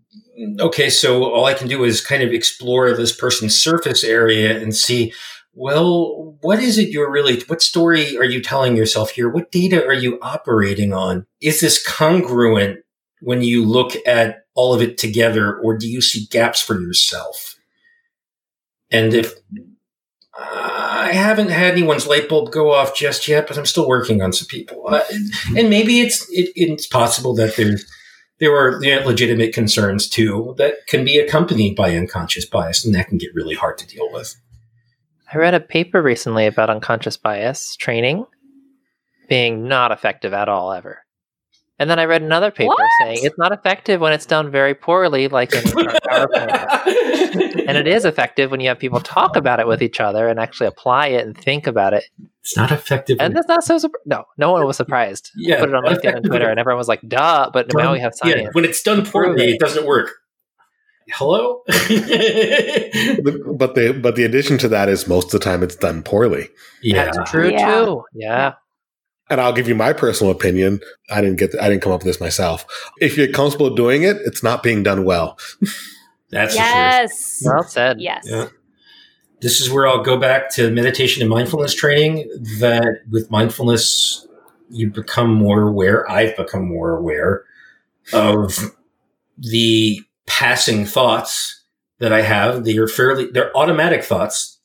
okay so all i can do is kind of explore this person's surface area and see well what is it you're really what story are you telling yourself here? What data are you operating on? Is this congruent when you look at all of it together or do you see gaps for yourself? And if I haven't had anyone's light bulb go off just yet, but I'm still working on some people. Uh, and maybe it's it, it's possible that there's there are legitimate concerns too that can be accompanied by unconscious bias, and that can get really hard to deal with. I read a paper recently about unconscious bias training being not effective at all ever. And then I read another paper what? saying it's not effective when it's done very poorly, like in PowerPoint. and it is effective when you have people talk about it with each other and actually apply it and think about it. It's not effective. And that's not so. no, no one was surprised. Yeah, I put it on LinkedIn and Twitter, and everyone was like, "Duh!" But done, now we have science. Yeah, when it's done poorly, it doesn't work. Hello. [laughs] but the but the addition to that is most of the time it's done poorly. Yeah, that's true yeah. too. Yeah and I'll give you my personal opinion. I didn't get, I didn't come up with this myself. If you're comfortable doing it, it's not being done well. That's yes. Well said. Yes. Yeah. This is where I'll go back to meditation and mindfulness training. That with mindfulness, you become more aware. I've become more aware of the passing thoughts that I have. They are fairly, they're automatic thoughts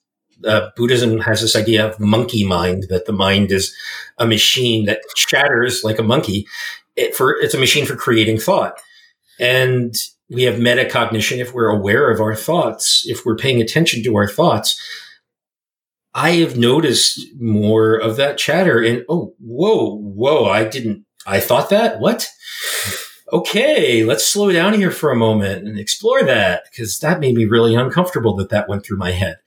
uh, Buddhism has this idea of monkey mind, that the mind is a machine that chatters like a monkey. It for it's a machine for creating thought, and we have metacognition if we're aware of our thoughts, if we're paying attention to our thoughts. I have noticed more of that chatter, and oh, whoa, whoa! I didn't. I thought that what? okay, let's slow down here for a moment and explore that because that made me really uncomfortable that that went through my head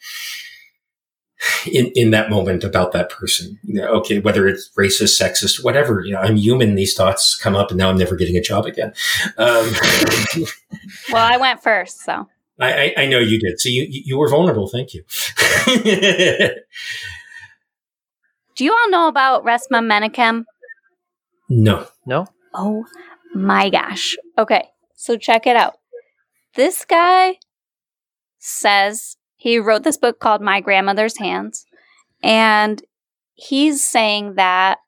in, in that moment about that person. You know, okay, whether it's racist, sexist, whatever, you know, I'm human. These thoughts come up and now I'm never getting a job again. Um, [laughs] well, I went first, so. I, I, I, know you did. So you, you were vulnerable. Thank you. [laughs] Do you all know about Resmaa Menakem? No. No? Oh my gosh. Okay, so check it out. This guy says he wrote this book called My Grandmother's Hands, and he's saying that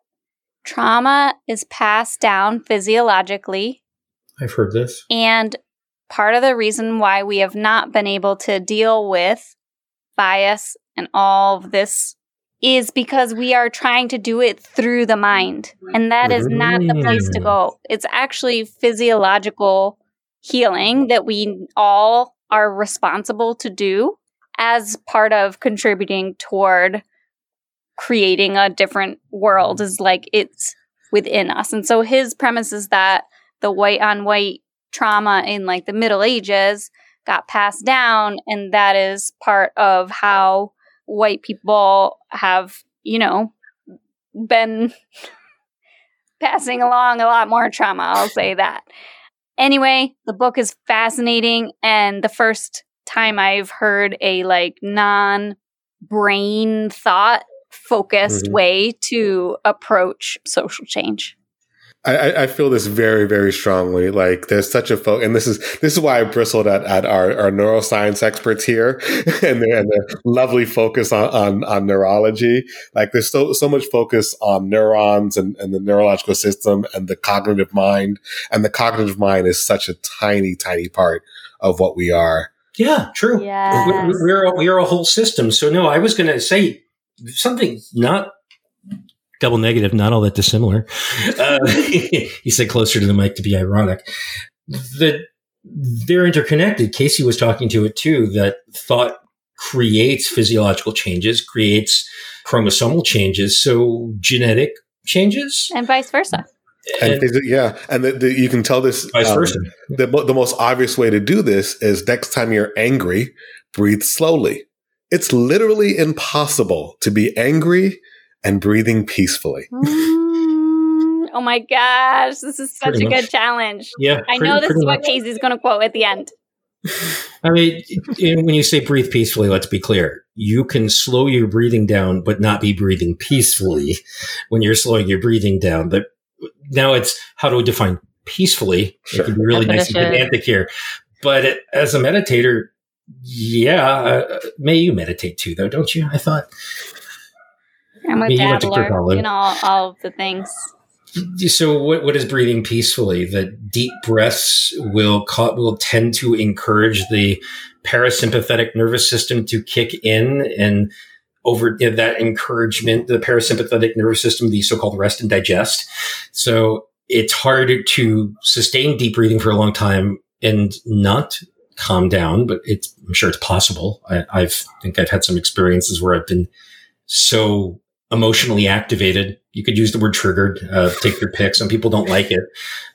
trauma is passed down physiologically. I've heard this. And part of the reason why we have not been able to deal with bias and all of this is because we are trying to do it through the mind. And that is not the place to go. Mm. It's actually physiological healing that we all are responsible to do as part of contributing toward creating a different world is like it's within us. And so his premise is that the white on white trauma in like the Middle Ages got passed down and that is part of how white people have, you know, been [laughs] passing along a lot more trauma. I'll say that. Anyway, the book is fascinating. And the first time I've heard a like non brain thought focused mm-hmm. way to approach social change. I, I, feel this very, very strongly. Like there's such a focus, and this is this is why I bristled at, at our, our neuroscience experts here [laughs] and their, and their lovely focus on, on, on neurology. Like there's so so much focus on neurons and, and the neurological system and the cognitive mind. And the cognitive mind is such a tiny, tiny part of what we are. Yeah, true. Yes. We're, we're, we're a whole system. So no, I was going to say something not double negative, not all that dissimilar. Uh, [laughs] he said closer to the mic to be ironic. That they're interconnected. Casey was talking to it too, that thought creates physiological changes, creates chromosomal changes. So genetic changes. And vice versa. And, and yeah, and the, the, you can tell this. Vice um, versa. The, the most obvious way to do this is next time you're angry, breathe slowly. It's literally impossible to be angry and breathing peacefully. [laughs] Mm, oh my gosh, this is such pretty a much. good challenge. Yeah. I know this is what Casey's going to quote at the end. I mean, when you say breathe peacefully, let's be clear. You can slow your breathing down, but not be breathing peacefully when you're slowing your breathing down. But now it's how do we define peacefully? Sure. It can be really Definition. nice and pedantic here. But it, as a meditator, yeah, uh, Mae you meditate too, though, don't you? I thought I'm a Me, dabbler in all, all of the things. So, what, what is breathing peacefully? That deep breaths will ca- will tend to encourage the parasympathetic nervous system to kick in, and over you know, that encouragement, the parasympathetic nervous system, the so-called rest and digest. So, it's hard to sustain deep breathing for a long time and not calm down, but it's I'm sure it's possible. I, I've I think I've had some experiences where I've been so emotionally activated. You could use the word triggered, uh, take your pick. Some people don't like it,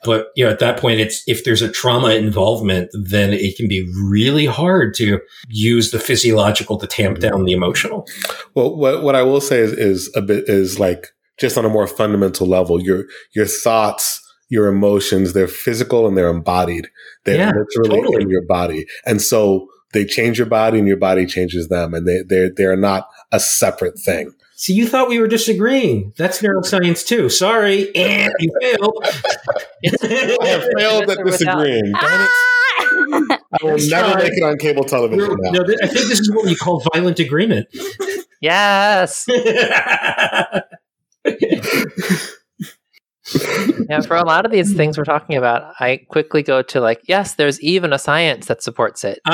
but you know, at that point, it's, if there's a trauma involvement, then it can be really hard to use the physiological to tamp down the emotional. Well, what, what I will say is, is a bit, is like just on a more fundamental level, your, your thoughts, your emotions, they're physical and they're embodied. They're yeah, literally totally. in your body. And so they change your body and your body changes them and they, they're, they're not a separate thing. See, you thought we were disagreeing. That's neuroscience too. Sorry, and you failed. I have failed at disagreeing. Ah! I will never make it on cable television. No, I think this is what we call violent agreement. Yes. [laughs] [laughs] yeah, for a lot of these things we're talking about, I quickly go to like, yes, there's even a science that supports it. [laughs]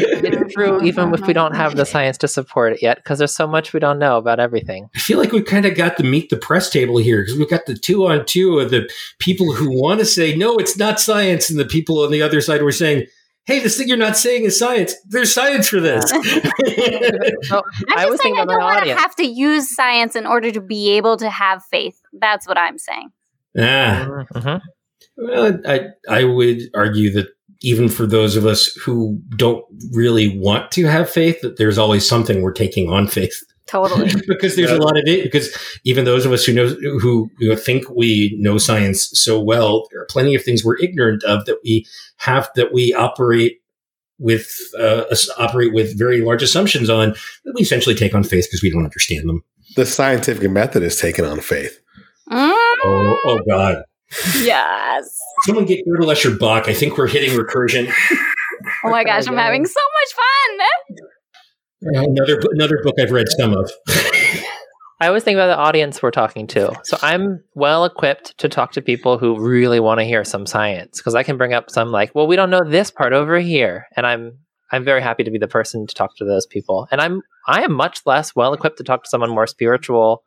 it's true, even if we don't have the science to support it yet, because there's so much we don't know about everything. I feel like we kind of got to meet the press table here because we've got the two on two of the people who want to say, no, it's not science, and the people on the other side were saying, hey, this thing you're not saying is science. There's science for this. [laughs] well, I was saying I don't want to have to use science in order to be able to have faith. That's what I'm saying. Yeah. Mm-hmm. Well, I I would argue that even for those of us who don't really want to have faith, that there's always something we're taking on faith. Totally, [laughs] because there's yeah. a lot of it. Because even those of us who know who you know, think we know science so well, there are plenty of things we're ignorant of that we have that we operate with uh, operate with very large assumptions on that we essentially take on faith because we don't understand them. The scientific method is taken on faith. Mm. Oh, oh God. Yes. Someone get Gödel Escher Bach. I think we're hitting recursion. Oh my gosh, I'm having so much fun. Uh, another another book I've read some of. [laughs] I always think about the audience we're talking to. So I'm well equipped to talk to people who really want to hear some science because I can bring up some like, well, we don't know this part over here, and I'm I'm very happy to be the person to talk to those people. And I'm I am much less well equipped to talk to someone more spiritual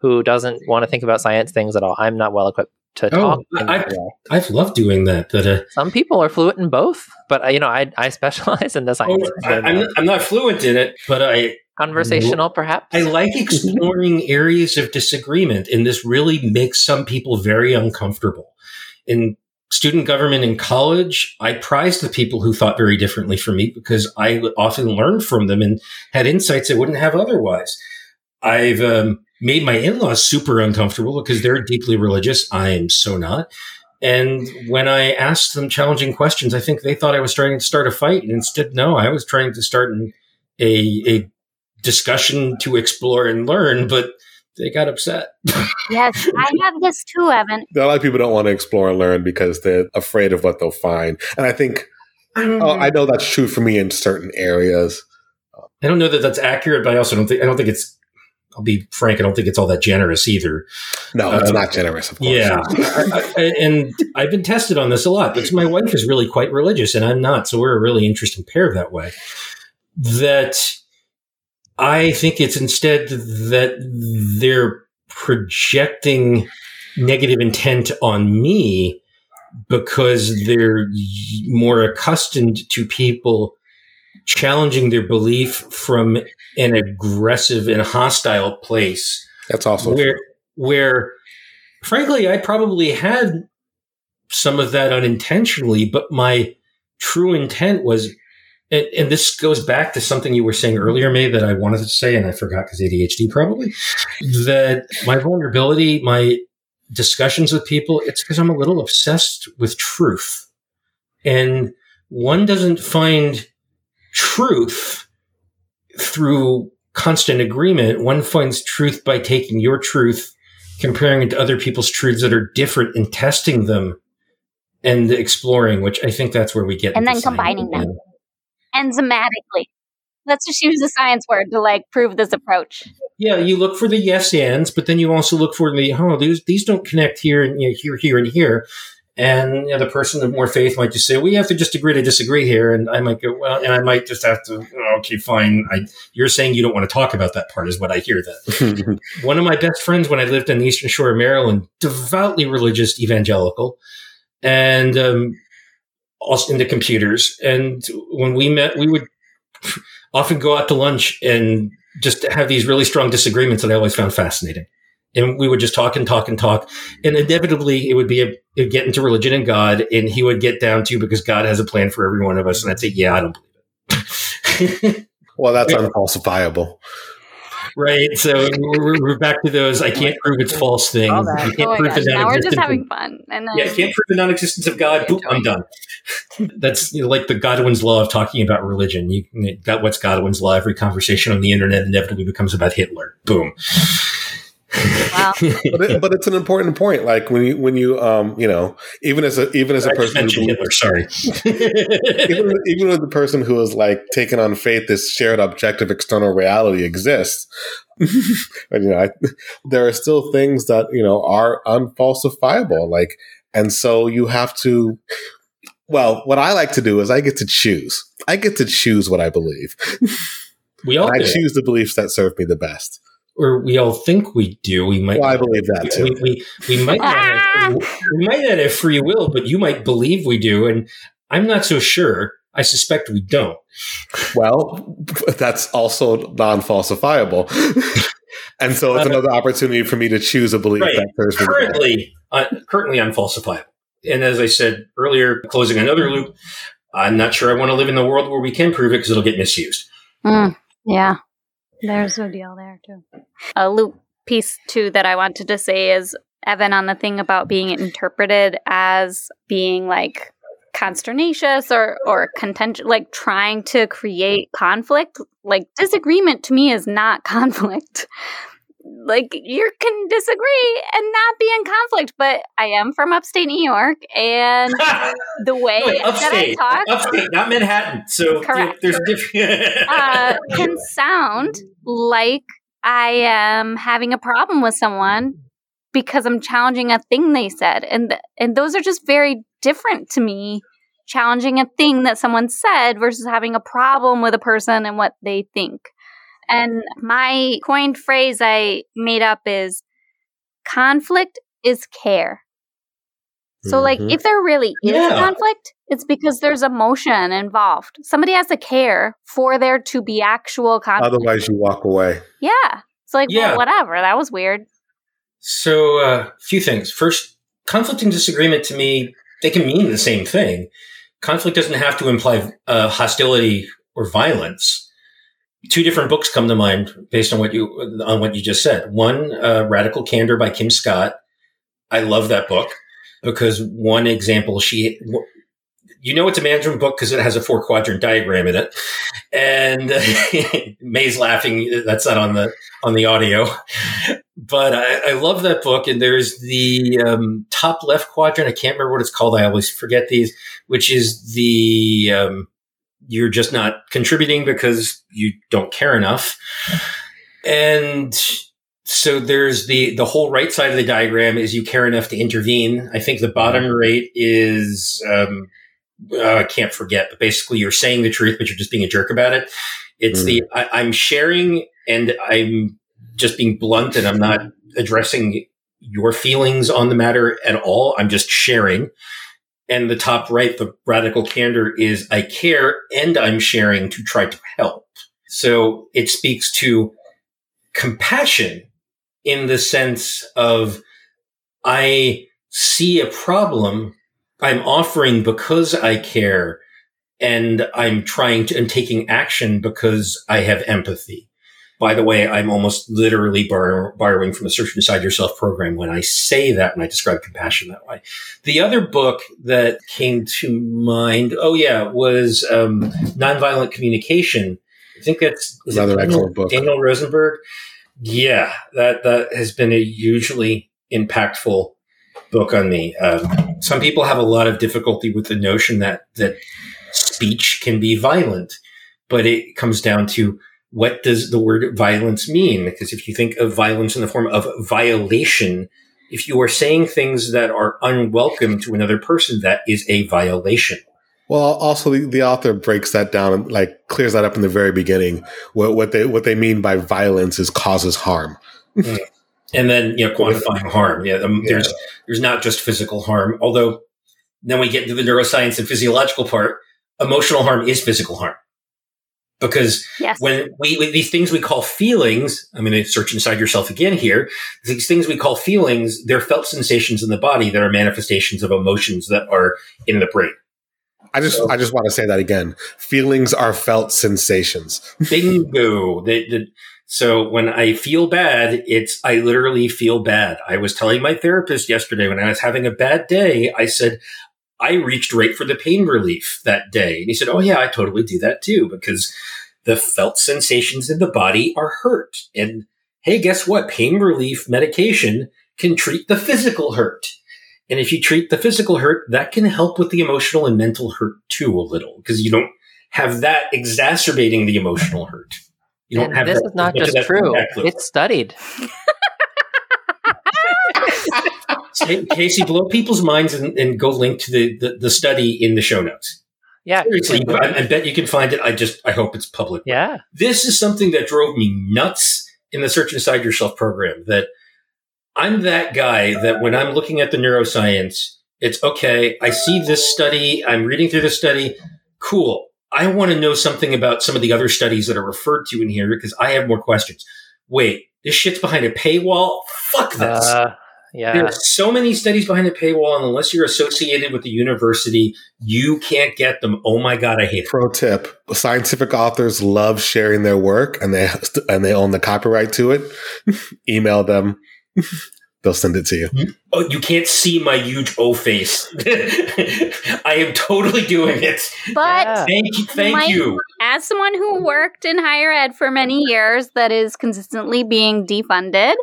who doesn't want to think about science things at all. I'm not well equipped to oh, talk. I've, I've loved doing that. That uh, some people are fluent in both, but uh, you know, I I [laughs] specialize in the science. Oh, I, am I'm not fluent in it, but I conversational, perhaps. I like [laughs] exploring areas of disagreement, and this really makes some people very uncomfortable. In student government in college, I prized the people who thought very differently from me because I often learned from them and had insights I wouldn't have otherwise. I've um, made my in-laws super uncomfortable because they're deeply religious. I am so not. And when I asked them challenging questions, I think they thought I was trying to start a fight. And instead, no, I was trying to start an, a, a discussion to explore and learn, but they got upset. [laughs] yes, I have this too, Evan. A lot of people don't want to explore and learn because they're afraid of what they'll find. And I think, mm-hmm. oh, I know that's true for me in certain areas. I don't know that that's accurate, but I also don't think, I don't think it's I'll be frank, I don't think it's all that generous either. No, it's uh, not generous, of course. Yeah. [laughs] I, I, and I've been tested on this a lot because my wife is really quite religious and I'm not. So we're a really interesting pair that way. That I think it's instead that they're projecting negative intent on me because they're more accustomed to people challenging their belief from an aggressive and hostile place. That's also where, true. where frankly, I probably had some of that unintentionally, but my true intent was and, and, this goes back to something you were saying earlier, Mae, that I wanted to say, and I forgot because ADHD probably, that my vulnerability, my discussions with people, it's because I'm a little obsessed with truth. And one doesn't find truth through constant agreement. One finds truth by taking your truth, comparing it to other people's truths that are different and testing them and exploring, which I think that's where we get. And then combining them enzymatically. Let's just use the science word to like prove this approach. Yeah, you look for the yes ands, but then you also look for the oh these these don't connect here and you know, here here and here. And you know, the person of more faith might just say, "We have to just agree to disagree here," and I might go, "Well," and I might just have to, oh, "Okay, fine." I, you're saying you don't want to talk about that part, is what I hear. That [laughs] one of my best friends when I lived on the Eastern Shore of Maryland, devoutly religious evangelical, and um, also into computers. And when we met, we would often go out to lunch and just have these really strong disagreements that I always found fascinating. And we would just talk and talk and talk. And inevitably it would be a, it would get into religion and God. And he would get down to because God has a plan for every one of us. And I'd say, yeah, I don't believe it. [laughs] well, that's unfalsifiable. Right. So we're, we're, back to those. I can't prove it's false thing. You can't oh prove the now we're just having fun. And then, yeah, I can't prove the non-existence of God. Boop, I'm done. [laughs] That's you know, like the Godwin's law of talking about religion. You got what's Godwin's law? Every conversation on the internet inevitably becomes about Hitler. Boom. Wow. [laughs] but, it, but it's an important point. Like when you when you um you know even as a even as a I person who Hitler, sorry [laughs] even even with the person who is like taken on faith, this shared objective external reality exists. [laughs] and you know, I, there are still things that you know are unfalsifiable. Like, and so you have to. Well, what I like to do is I get to choose. I get to choose what I believe. We all I choose the beliefs that serve me the best or we all think we do. We might. Well, I believe that too. We, we, we might not have, [laughs] we might not have free will, but you might believe we do, and I'm not so sure. I suspect we don't. Well, that's also non-falsifiable, [laughs] and so it's uh, another opportunity for me to choose a belief right. that currently uh, currently unfalsifiable. And as I said earlier, closing another loop, I'm not sure I want to live in the world where we can prove it because it'll get misused. Mm, yeah. There's a deal there too. A loop piece too that I wanted to say is Evan on the thing about being interpreted as being like consternatious or or contention like trying to create conflict like disagreement to me is not [laughs] conflict like you can disagree and not be in conflict but i am from upstate new york and [laughs] the way no, upstate, that i talk upstate not manhattan. So correct. there's different [laughs] uh, can sound like i am having a problem with someone because i'm challenging a thing they said and th- and those are just very different to me challenging a thing that someone said versus having a problem with a person and what they think. And my coined phrase I made up is conflict is care. So, mm-hmm. like, if there really is yeah. conflict, it's because there's emotion involved. Somebody has to care for there to be actual conflict. Otherwise, you walk away. Yeah. It's like, yeah. well, whatever. That was weird. So, a uh, few things. First, conflict and disagreement to me, they can mean the same thing conflict doesn't have to imply uh, hostility or violence. Two different books come to mind based on what you on what you just said. One, uh, Radical Candor by Kim Scott. I love that book because one example she you know it's a management book because it has a four quadrant diagram in it and [laughs] Mae's laughing that's not on the on the audio but I, I, love that book. And there's the um, top left quadrant. I can't remember what it's called. I always forget these, which is the um, you're just not contributing because you don't care enough. And so there's the the whole right side of the diagram is you care enough to intervene. I think the bottom right is um, uh, I can't forget, but basically you're saying the truth, but you're just being a jerk about it. It's mm. the I, I'm sharing and I'm just being blunt and I'm not addressing your feelings on the matter at all. I'm just sharing. And the top right, the radical candor is I care and I'm sharing to try to help. So it speaks to compassion in the sense of I see a problem. I'm offering because I care and I'm trying to, and taking action because I have empathy. By the way, I'm almost literally borrowing from the Search Inside Yourself program when I say that, when I describe compassion that way. The other book that came to mind, oh yeah, was um, Nonviolent Communication. I think that's another excellent book. Daniel Rosenberg. Yeah, that that has been a hugely impactful book on me. Um, some people have a lot of difficulty with the notion that that speech can be violent, but it comes down to what does the word violence mean? Because if you think of violence in the form of violation, if you are saying things that are unwelcome to another person, that is a violation. Well, also the, the author breaks that down and like clears that up in the very beginning. What, what they what they mean by violence is causes harm. Mm. and then you know quantifying harm. Yeah, um, yeah, there's there's not just physical harm. Although then we get into the neuroscience and physiological part. Emotional harm is physical harm because yes. when we these things we call feelings i'm going to search inside yourself again here these things we call feelings they're felt sensations in the body that are manifestations of emotions that are in the brain. I just so, i just want to say that again. Feelings are felt sensations. Bingo. They, they, so when i feel bad it's i literally feel bad. I was telling my therapist yesterday when i was having a bad day i said I reached right for the pain relief that day. And he said, Oh, yeah, I totally do that too, because the felt sensations in the body are hurt. And hey, guess what? Pain relief medication can treat the physical hurt. And if you treat the physical hurt, that can help with the emotional and mental hurt too, a little, because you don't have that exacerbating the emotional hurt. You don't and have this is not [laughs] just true; it's studied. [laughs] Casey, blow people's minds and, and go link to the, the, the, study in the show notes. Yeah. Seriously, I, I, bet you can find it. I just, I hope it's public. Yeah. This is something that drove me nuts in the Search Inside Yourself program that I'm that guy that when I'm looking at the neuroscience, it's okay. I see this study. I'm reading through the study. Cool. I want to know something about some of the other studies that are referred to in here because I have more questions. Wait, this shit's behind a paywall? Fuck this. Uh, yeah. There are so many studies behind the paywall, and unless you're associated with the university, you can't get them. Oh my god, I hate it. Pro tip: Scientific authors love sharing their work, and they and they own the copyright to it. [laughs] Email them. [laughs] They'll send it to you. Mm-hmm. Oh, you can't see my huge O face. [laughs] I am totally doing it. But Yeah. Thank you. Thank Mike- you. as someone who worked in higher ed for many years that is consistently being defunded,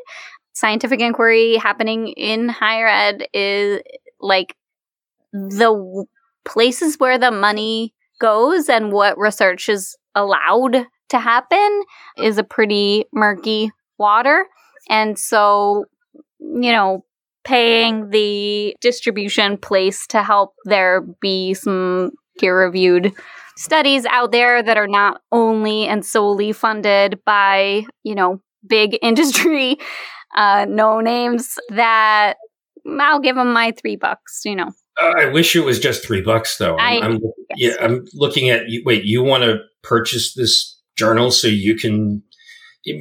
scientific inquiry happening in higher ed is like the places where the money goes and what research is allowed to happen is a pretty murky water. And so, you know, paying the distribution place to help there be some peer reviewed studies out there that are not only and solely funded by, you know, big [laughs] industry uh, no names that I'll give them my three bucks, you know. Uh, I wish it was just three bucks, though. I'm, I- I'm yeah, I'm looking at. you- Wait, you want to purchase this journal so you can?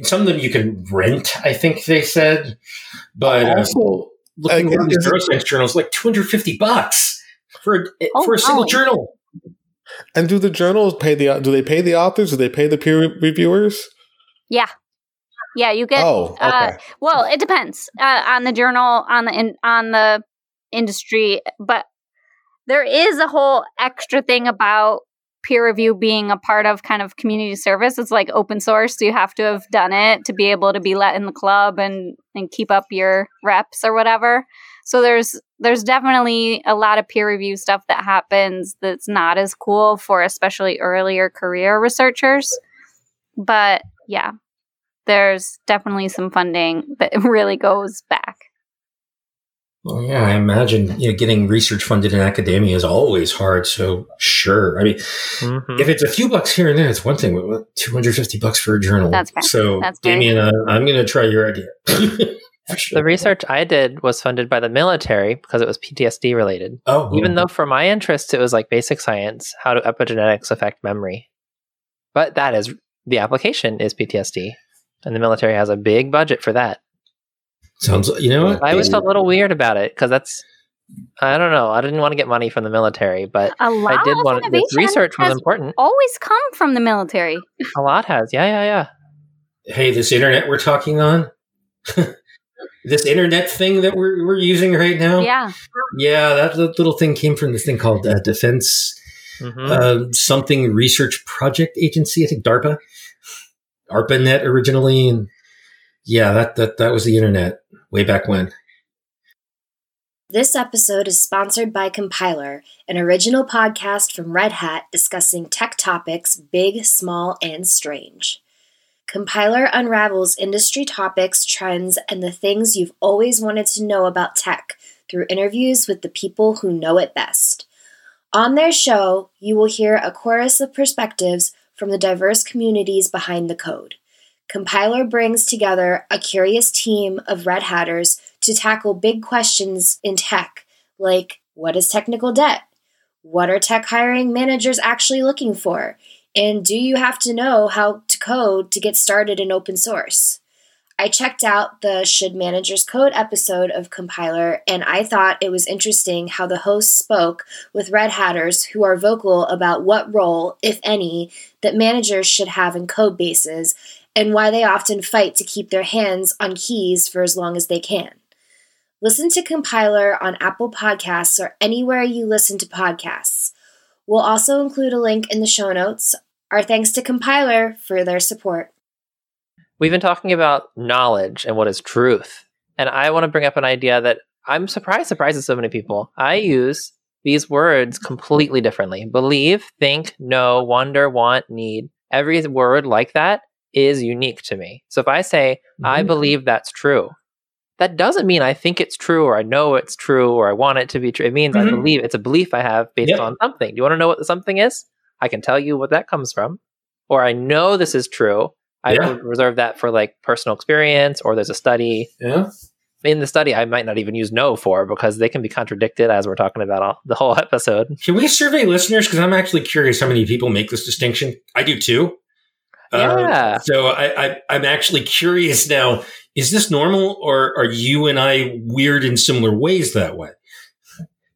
Some of them you can rent. I think they said, but uh, also, looking at these neuroscience journals, like 250 bucks for a, Oh, for a single golly. journal. and do the journals pay the? Do they pay the authors? Do they pay the peer reviewers? Yeah. Yeah, you get oh, okay. uh, Well, it depends uh, on the journal, on the in, on the industry, but there is a whole extra thing about peer review being a part of kind of community service. It's like open source, so you have to have done it to be able to be let in the club and and keep up your reps or whatever. So there's there's definitely a lot of peer review stuff that happens that's not as cool for especially earlier career researchers. But yeah, there's definitely some funding that really goes back. Well, yeah, I imagine you know, getting research funded in academia is always hard. So sure, I mean, Mhm. if it's a few bucks here and there, it's one thing. But what, 250 bucks for a journal. That's fair. So, That's fair. Damien, uh, I'm going to try your idea. [laughs] Sure. The research I did was funded by the military because it was PTSD related. Oh, Even though for my interests it was like basic science, how do epigenetics affect memory? But that is the application is PTSD, and the military has a big budget for that. sounds, you know what? I always felt a little weird about it because that's I don't know. I didn't want to get money from the military, but A lot I did of want this innovation research was has important. always come from the military. A lot has, yeah, yeah, yeah. hey, this internet we're talking on, [laughs] this internet thing that we're, we're using right now. Yeah. Yeah, that little thing came from this thing called uh, Defense Mhm. uh, something Research Project Agency. I think DARPA, ARPANET originally, and yeah, that that that was the internet way back when. This episode is sponsored by Compiler, an original podcast from Red Hat discussing tech topics big, small, and strange. Compiler unravels industry topics, trends, and the things you've always wanted to know about tech through interviews with the people who know it best. On their show, you will hear a chorus of perspectives from the diverse communities behind the code. Compiler brings together a curious team of Red Hatters to tackle big questions in tech, like what is technical debt? What are tech hiring managers actually looking for? And do you have to know how to code to get started in open source? I checked out the Should Managers Code episode of Compiler, and I thought it was interesting how the host spoke with Red Hatters who are vocal about what role, if any, that managers should have in code bases and why they often fight to keep their hands on keys for as long as they can. Listen to Compiler on Apple Podcasts or anywhere you listen to podcasts. We'll also include a link in the show notes. Our thanks to Compiler for their support. We've been talking about knowledge and what is truth. And I want to bring up an idea that I'm surprised surprises so many people. I use these words completely differently. Believe, think, know, wonder, want, need. Every word like that is unique to me. So if I say, I Mhm. believe that's true, that doesn't mean I think it's true or I know it's true or I want it to be true. It means I Mhm. believe it's a belief I have based Yep. on something. Do you want to know what the something is? I can tell you what that comes from. Or I know this is true. I Yeah. would reserve that for like personal experience or there's a study. Yeah. In the study, I might not even use no for because they can be contradicted as we're talking about all, the whole [laughs] episode. Can we survey listeners? Because I'm actually curious how many people make this distinction. I do too. Yeah. Uh, so I, I, I'm actually curious now. Is this normal, or are you and I weird in similar ways that way?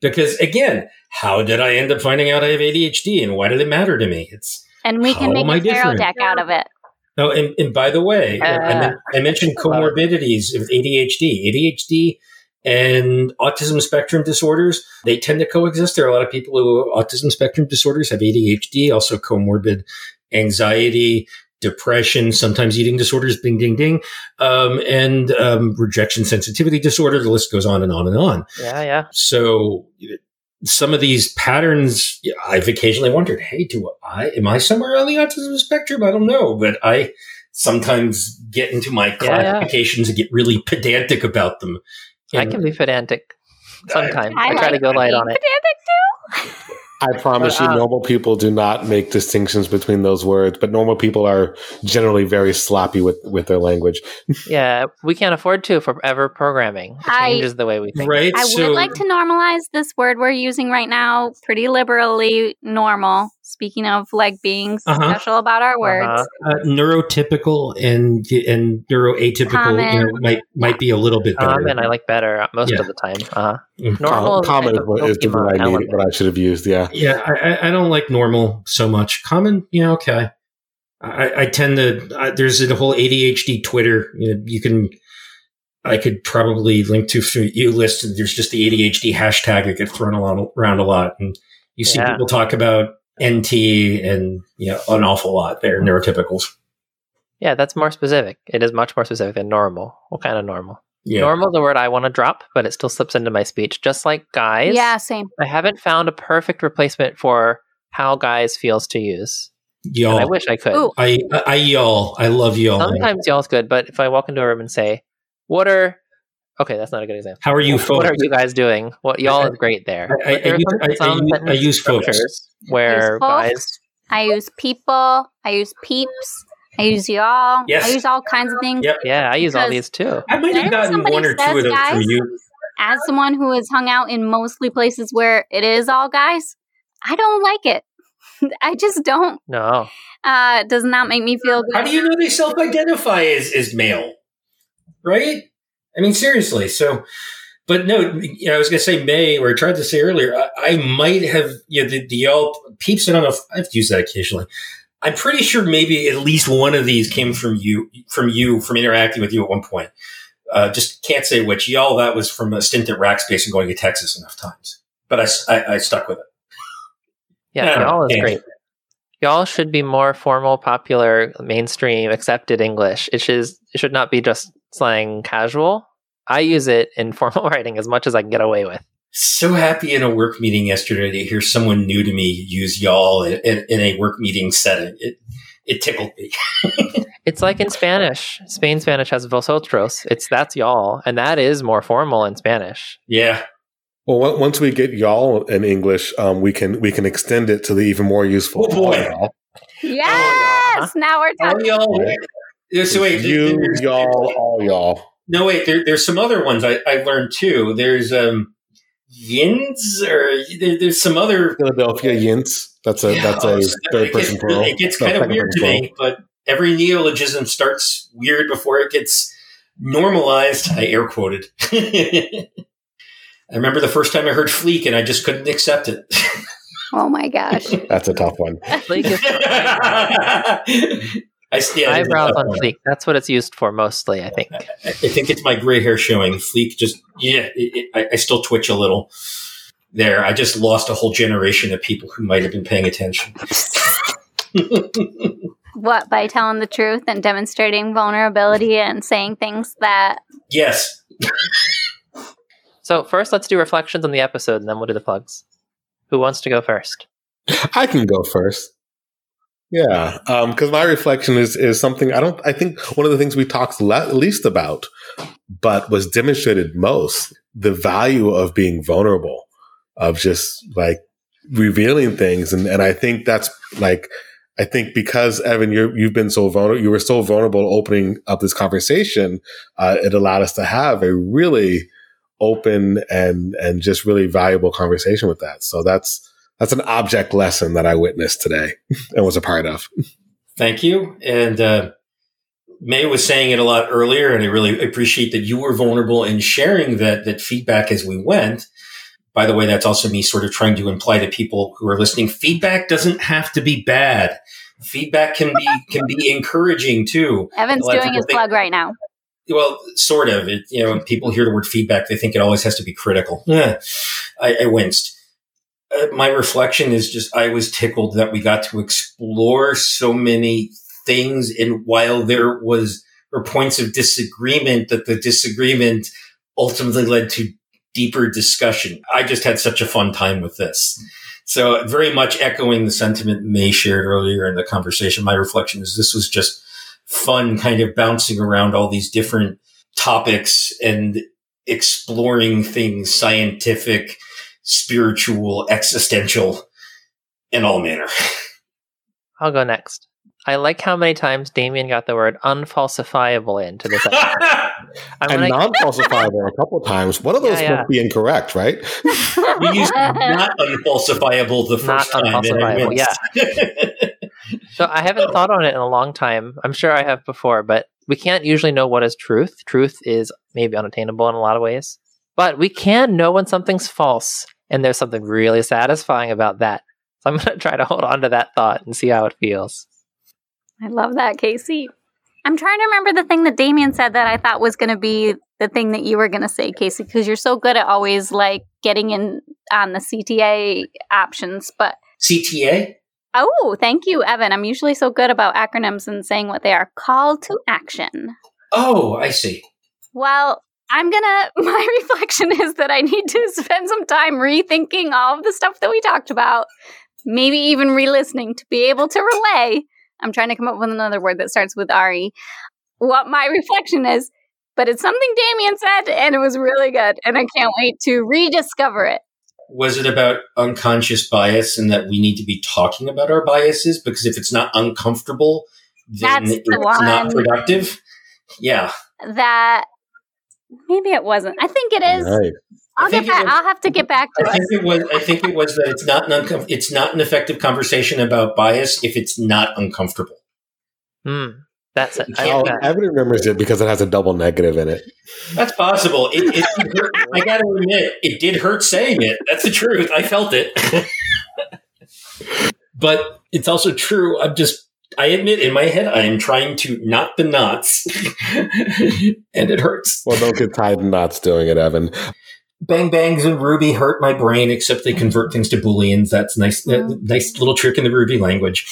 Because again, how did I end up finding out I have ADHD, and why did it matter to me? It's and we can make a tarot deck out of it. Oh, and, and by the way, uh, I, I, mentioned comorbidities of ADHD. ADHD and autism spectrum disorders, they tend to coexist. There are a lot of people who autism spectrum disorders have ADHD, also comorbid anxiety, depression, sometimes eating disorders, ding, ding, ding, um, and um, rejection sensitivity disorder. The list goes on and on and on. Yeah, yeah. So some of these patterns, I've occasionally wondered, hey, do I, am I somewhere on the autism spectrum? I don't know, but I sometimes get into my classifications yeah, yeah. and get really pedantic about them. And I can be pedantic sometimes. I, I, I try like to go light on it. Pedantic too. [laughs] I promise but, you, uh, normal people do not make distinctions between those words, but normal people are generally very sloppy with, with their language. yeah, we can't afford to for ever programming. It changes I, the way we think. Right. I so, would like to normalize this word we're using right now pretty liberally normal. Speaking of like being uh-huh. special about our words, uh-huh. uh, neurotypical and and neuroatypical you know, might might be a little bit better. Common, I like better most yeah. of the time. Uh-huh. Mm-hmm. Normal, common is, is the word I need, what I should have used. Yeah, yeah. I, I don't like normal so much. Common, yeah, okay. I, I tend to. I, there's a whole ADHD Twitter. You, know, you can. I could probably link to for you list. There's just the ADHD hashtag that gets thrown around a lot, and you see yeah. people talk about NT and you know an awful lot there mm-hmm. neurotypicals. Yeah, that's more specific. It is much more specific than normal. What kind of normal? Yeah. Normal the word I want to drop, but it still slips into my speech. Just like guys. Yeah, same. I haven't found a perfect replacement for how guys feels to use. Y'all. And I wish I could. Ooh. I I y'all. I love y'all. Sometimes y'all's good, but if I walk into a room and say, "What are Okay, that's not a good example. How are you, folks? What are you guys doing? What y'all is great there. I, I, I use, some I, use folks where I use guys. I use people. I use peeps. I use y'all. Yes. I use all kinds of things. Yep. Yeah, I use all these too. I might have gotten one or two of those guys, from you. As someone who has hung out in mostly places where it is all guys, I don't like it. [laughs] I just don't. No. Uh, does not make me feel good. How do you know they self-identify as, as male? Right? I mean, seriously. So, but no, you know, I was going to say Mae, or I tried to say earlier, I, I might have, you know, the, the Yelp peeps, I don't know if I've used that occasionally. I'm pretty sure maybe at least one of these came from you, from you, from interacting with you at one point. Uh, just can't say which. Y'all, that was from a stint at Rackspace and going to Texas enough times. But I, I, I stuck with it. Yeah, y'all is great. Y'all should be more formal, popular, mainstream, accepted English. It should, it should not be just slang casual. I use it in [laughs] formal writing as much as I can get away with. So happy in a work meeting yesterday to hear someone new to me use y'all in, in, in a work meeting setting. It, it tickled me. [laughs] it's like in Spanish. Spain Spanish has vosotros. It's that's y'all, and that is more formal in Spanish. Yeah. Well, once we get y'all in English, um, we can we can extend it to the even more useful. Oh boy! Yes, oh, now we're talking. Oh, y'all. So wait, you, y'all, all y'all. No, wait. There, there's some other ones I, I learned too. There's um, Yins, or there, there's some other Philadelphia Yins. That's a yeah, that's a third person plural. It gets kind of weird to me, but every neologism starts weird before it gets normalized. I air quoted. [laughs] I remember the first time I heard fleek, and I just couldn't accept it. Oh my gosh, that's a tough one. [laughs] I stand eyebrows on fleek. That's what it's used for mostly. I think. I, I think it's my gray hair showing. Fleek just yeah. It, it, I, I, still twitch a little there. I just lost a whole generation of people who might have been paying attention. [laughs] what by telling the truth and demonstrating vulnerability and saying things that yes. so first, let's do reflections on the episode, and then we'll do the plugs. Who wants to go first? I can go first. Yeah, because um, my reflection is is something I don't. I think one of the things we talked le- least about, but was demonstrated most, the value of being vulnerable, of just like revealing things, and and I think that's like I think because Evan, you you've been so vulnerable, you were so vulnerable opening up this conversation. Uh, it allowed us to have a really open and and just really valuable conversation with that. So that's that's an object lesson that I witnessed today [laughs] and was a part of. Thank you. And uh, Mae was saying it a lot earlier, and I really appreciate that you were vulnerable in sharing that that feedback as we went. By the way, that's also me sort of trying to imply to people who are listening: feedback doesn't have to be bad. Feedback can be can be encouraging too. Evan's doing his think, plug right now. Well, sort of. It, you know, when people hear the word feedback, they think it always has to be critical. Yeah, [laughs] I, I winced. Uh, my reflection is just I was tickled that we got to explore so many things, and while there was or points of disagreement, that the disagreement ultimately led to deeper discussion. I just had such a fun time with this. So very much echoing the sentiment Mae shared earlier in the conversation. My reflection is this was just fun kind of bouncing around all these different topics and exploring things scientific, spiritual, existential, in all manner. I'll go next. I like how many times Damien got the word unfalsifiable into this episode. [laughs] and gonna... non-falsifiable a couple times. One of those yeah, yeah. must be incorrect, right? [laughs] we used not unfalsifiable the first not time. Unfalsifiable, yeah. [laughs] so I haven't thought on it in a long time. I'm sure I have before, but we can't usually know what is truth. Truth is maybe unattainable in a lot of ways, but we can know when something's false, and there's something really satisfying about that. So I'm [laughs] going to try to hold on to that thought and see how it feels. I love that, Casey. I'm trying to remember the thing that Damien said that I thought was going to be the thing that you were going to say, Casey, because you're so good at always like getting in on the CTA options. But CTA? Oh, thank you, Evan. I'm usually so good about acronyms and saying what they are. Call to action. Oh, I see. Well, I'm gonna, [laughs] my reflection is that I need to spend some time rethinking all of the stuff that we talked about, maybe even re listening to be able to relay I'm trying to come up with another word that starts with Ari. What my [laughs] reflection is, but it's something Damien said, and it was really good, and I can't wait to rediscover it. Was it about unconscious bias and that we need to be talking about our biases? Because if it's not uncomfortable, then That's it's not productive. Yeah. That maybe it wasn't. I think it is. Right. I'll get back. Was, I'll have to get back to I think it was. I think it was that it's not an uncom- it's not an effective conversation about bias if it's not uncomfortable. Hmm. That's it. I, Evan remembers it because it has a double negative in it. That's possible. It, it hurt, I got to admit, it did hurt saying it. That's the truth. I felt it. [laughs] but it's also true. I'm just. I admit, in my head, I am trying to knot the knots, [laughs] and it hurts. Well, don't get tied in knots doing it, Evan. Bang bangs and Ruby hurt my brain, except they convert things to booleans. That's nice, mm-hmm. nice little trick in the Ruby language.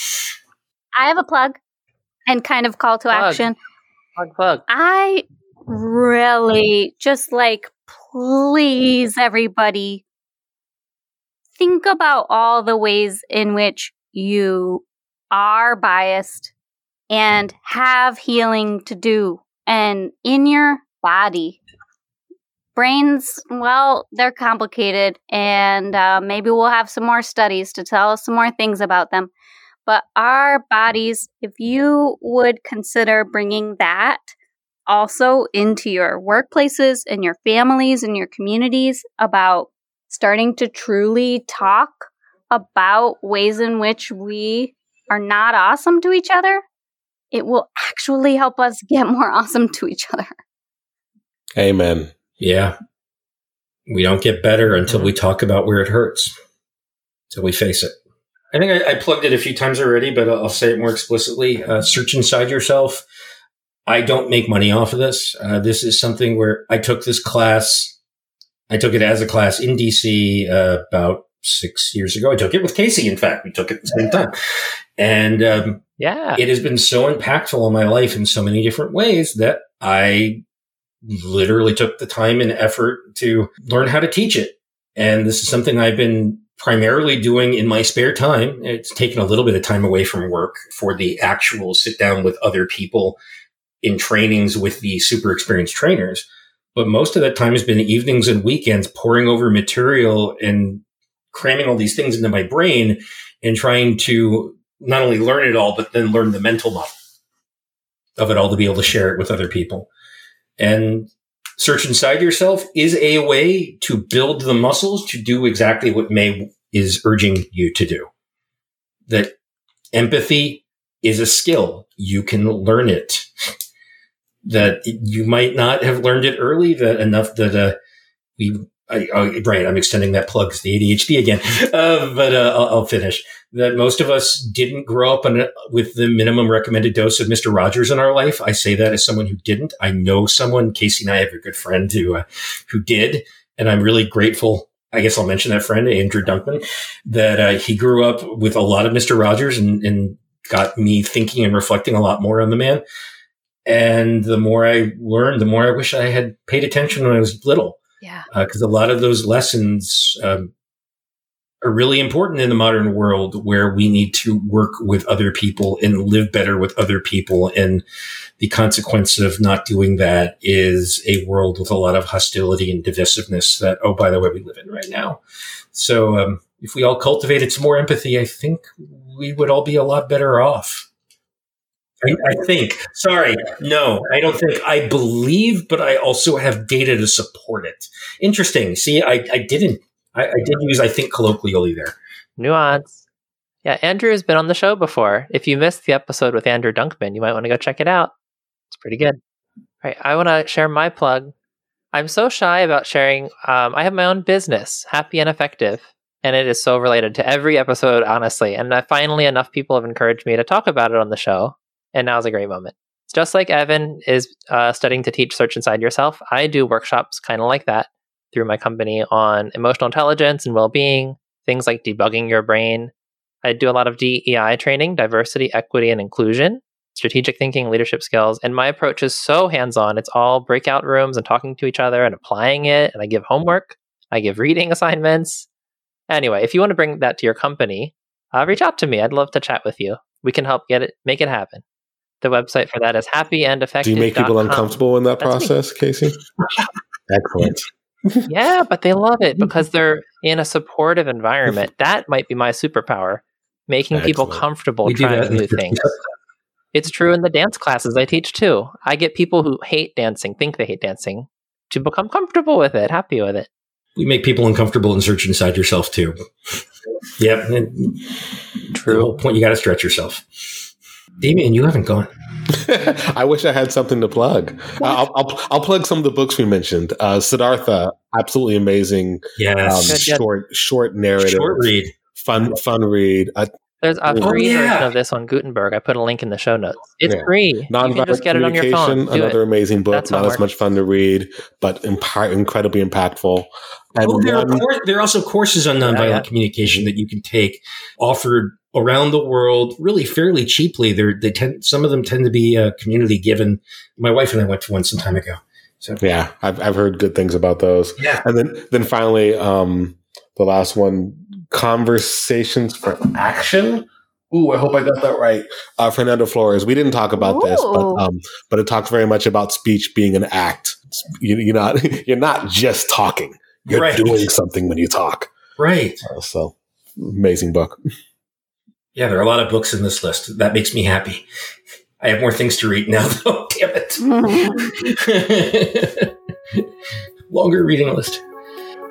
I have a plug and kind of call to plug. action. Plug, plug. I really just like, please, everybody, think about all the ways in which you are biased and have healing to do and in your body brains, well, they're complicated, and uh, maybe we'll have some more studies to tell us some more things about them. But our bodies, if you would consider bringing that also into your workplaces and your families and your communities about starting to truly talk about ways in which we are not awesome to each other, it will actually help us [laughs] get more awesome to each other. Amen. Yeah. We don't get better until we talk about where it hurts, until we face it. I think I, I plugged it a few times already, but I'll, I'll say it more explicitly. Uh, search inside yourself. I don't make money off of this. Uh, this is something where I took this class. I took it as a class in DC uh, about six years ago. I took it with Casey. In fact, we took it at the same time, and um, yeah, it has been so impactful in my life in so many different ways that I literally took the time and effort to learn how to teach it. And this is something I've been primarily doing in my spare time. It's taken a little bit of time away from work for the actual sit down with other people in trainings with the super experienced trainers. But most of that time has been evenings and weekends pouring over material and cramming all these things into my brain and trying to not only learn it all, but then learn the mental model of it all to be able to share it with other people. And search inside yourself is a way to build the muscles to do exactly what Mae is urging you to do. That empathy is a skill. You can learn it. [laughs] That you might not have learned it early. That enough that uh, we. I, I, right, I'm extending that plug to the ADHD again, uh, but uh, I'll, I'll, finish. That most of us didn't grow up on, with the minimum recommended dose of Mister Rogers in our life. I say that as someone who didn't. I know someone. Casey and I have a good friend who uh, who did, and I'm really grateful I guess I'll mention that friend, Andrew Dunkman, that uh, he grew up with a lot of Mr. Rogers and, and, got me thinking and reflecting a lot more on the man. And the more I learned, the more I wish I had paid attention when I was little. Yeah. Because uh, a lot of those lessons um, are really important in the modern world where we need to work with other people and live better with other people. And the consequence of not doing that is a world with a lot of hostility and divisiveness that, oh, by the way, we live in right now. So, um, if we all cultivated some more empathy, I think we would all be a lot better off. I, I, think. Sorry. No, I don't think. I believe, but I also have data to support it. Interesting. See, I, I didn't. I, I did use, I think, colloquially there. Nuance. Yeah, Andrew has been on the show before. If you missed the episode with Andrew Dunkman, you might want to go check it out. It's pretty good. All right, I want to share my plug. I'm so shy about sharing. Um, I have my own business, Happy and Effective, and it is so related to every episode, honestly. And I, finally, enough people have encouraged me to talk about it on the show, and now's a great moment. Just like Evan is uh, studying to teach Search Inside Yourself. I do workshops kind of like that through my company on emotional intelligence and well-being, things like debugging your brain. I do a lot of DEI training, diversity, equity, and inclusion strategic thinking, leadership skills. And my approach is so hands on. It's all breakout rooms and talking to each other and applying it. And I give homework, I give reading assignments. Anyway, if you want to bring that to your company, uh, reach out to me. I'd love to chat with you. We can help get it, make it happen. The website for that is happy and effective. Do you make people uncomfortable in that That's process, me. Casey? [laughs] Excellent. yeah, but they love it [laughs] because they're in a supportive environment. [laughs] That might be my superpower, making Excellent. people comfortable we trying new things. It's true in the dance classes I teach too. I get people who hate dancing, think they hate dancing, to become comfortable with it, happy with it. We make people uncomfortable and search inside yourself too. yep. True. The whole point you got to stretch yourself. Damien, you haven't gone. [laughs] I wish I had something to plug. I'll, I'll, I'll, plug some of the books we mentioned. Uh, Siddhartha, absolutely amazing. Yes. Um, short, short narrative. Short read. Fun, fun read. Uh, there's a oh, free yeah. version of this on Gutenberg. I put a link in the show notes. It's yeah. free. Non you can just get it on your phone. another it. amazing book. That's not as much fun to read, but imp- incredibly impactful. And oh, there, are there are also courses on nonviolent yeah, communication that you can take offered around the world really fairly cheaply. They're, they tend, some of them tend to be uh, community given. My wife and I went to one some time ago. So yeah, I've, I've heard good things about those. Yeah. And then, then finally, um, the last one, Conversations for Action. Ooh, I hope I got that right. Uh, Fernando Flores. We didn't talk about Ooh. this, but um, but it talks very much about speech being an act. You, you're not [laughs] you're not just talking. You're right. doing something when you talk. Right. Uh, so amazing book. Yeah, there are a lot of books in this list. That makes me happy. I have more things to read now, [laughs] though. Damn it. [laughs] Longer reading list.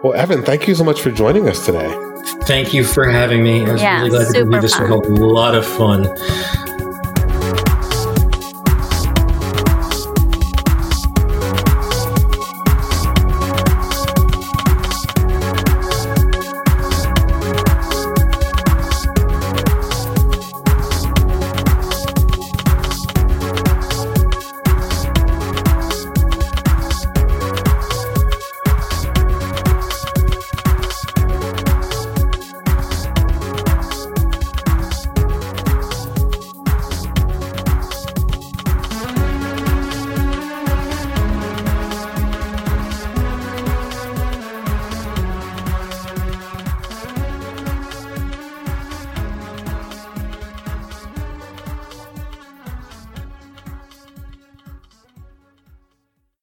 Well, Evan, thank you so much for joining us today. Thank you for having me. I was yeah, really glad to be. This was a lot of fun.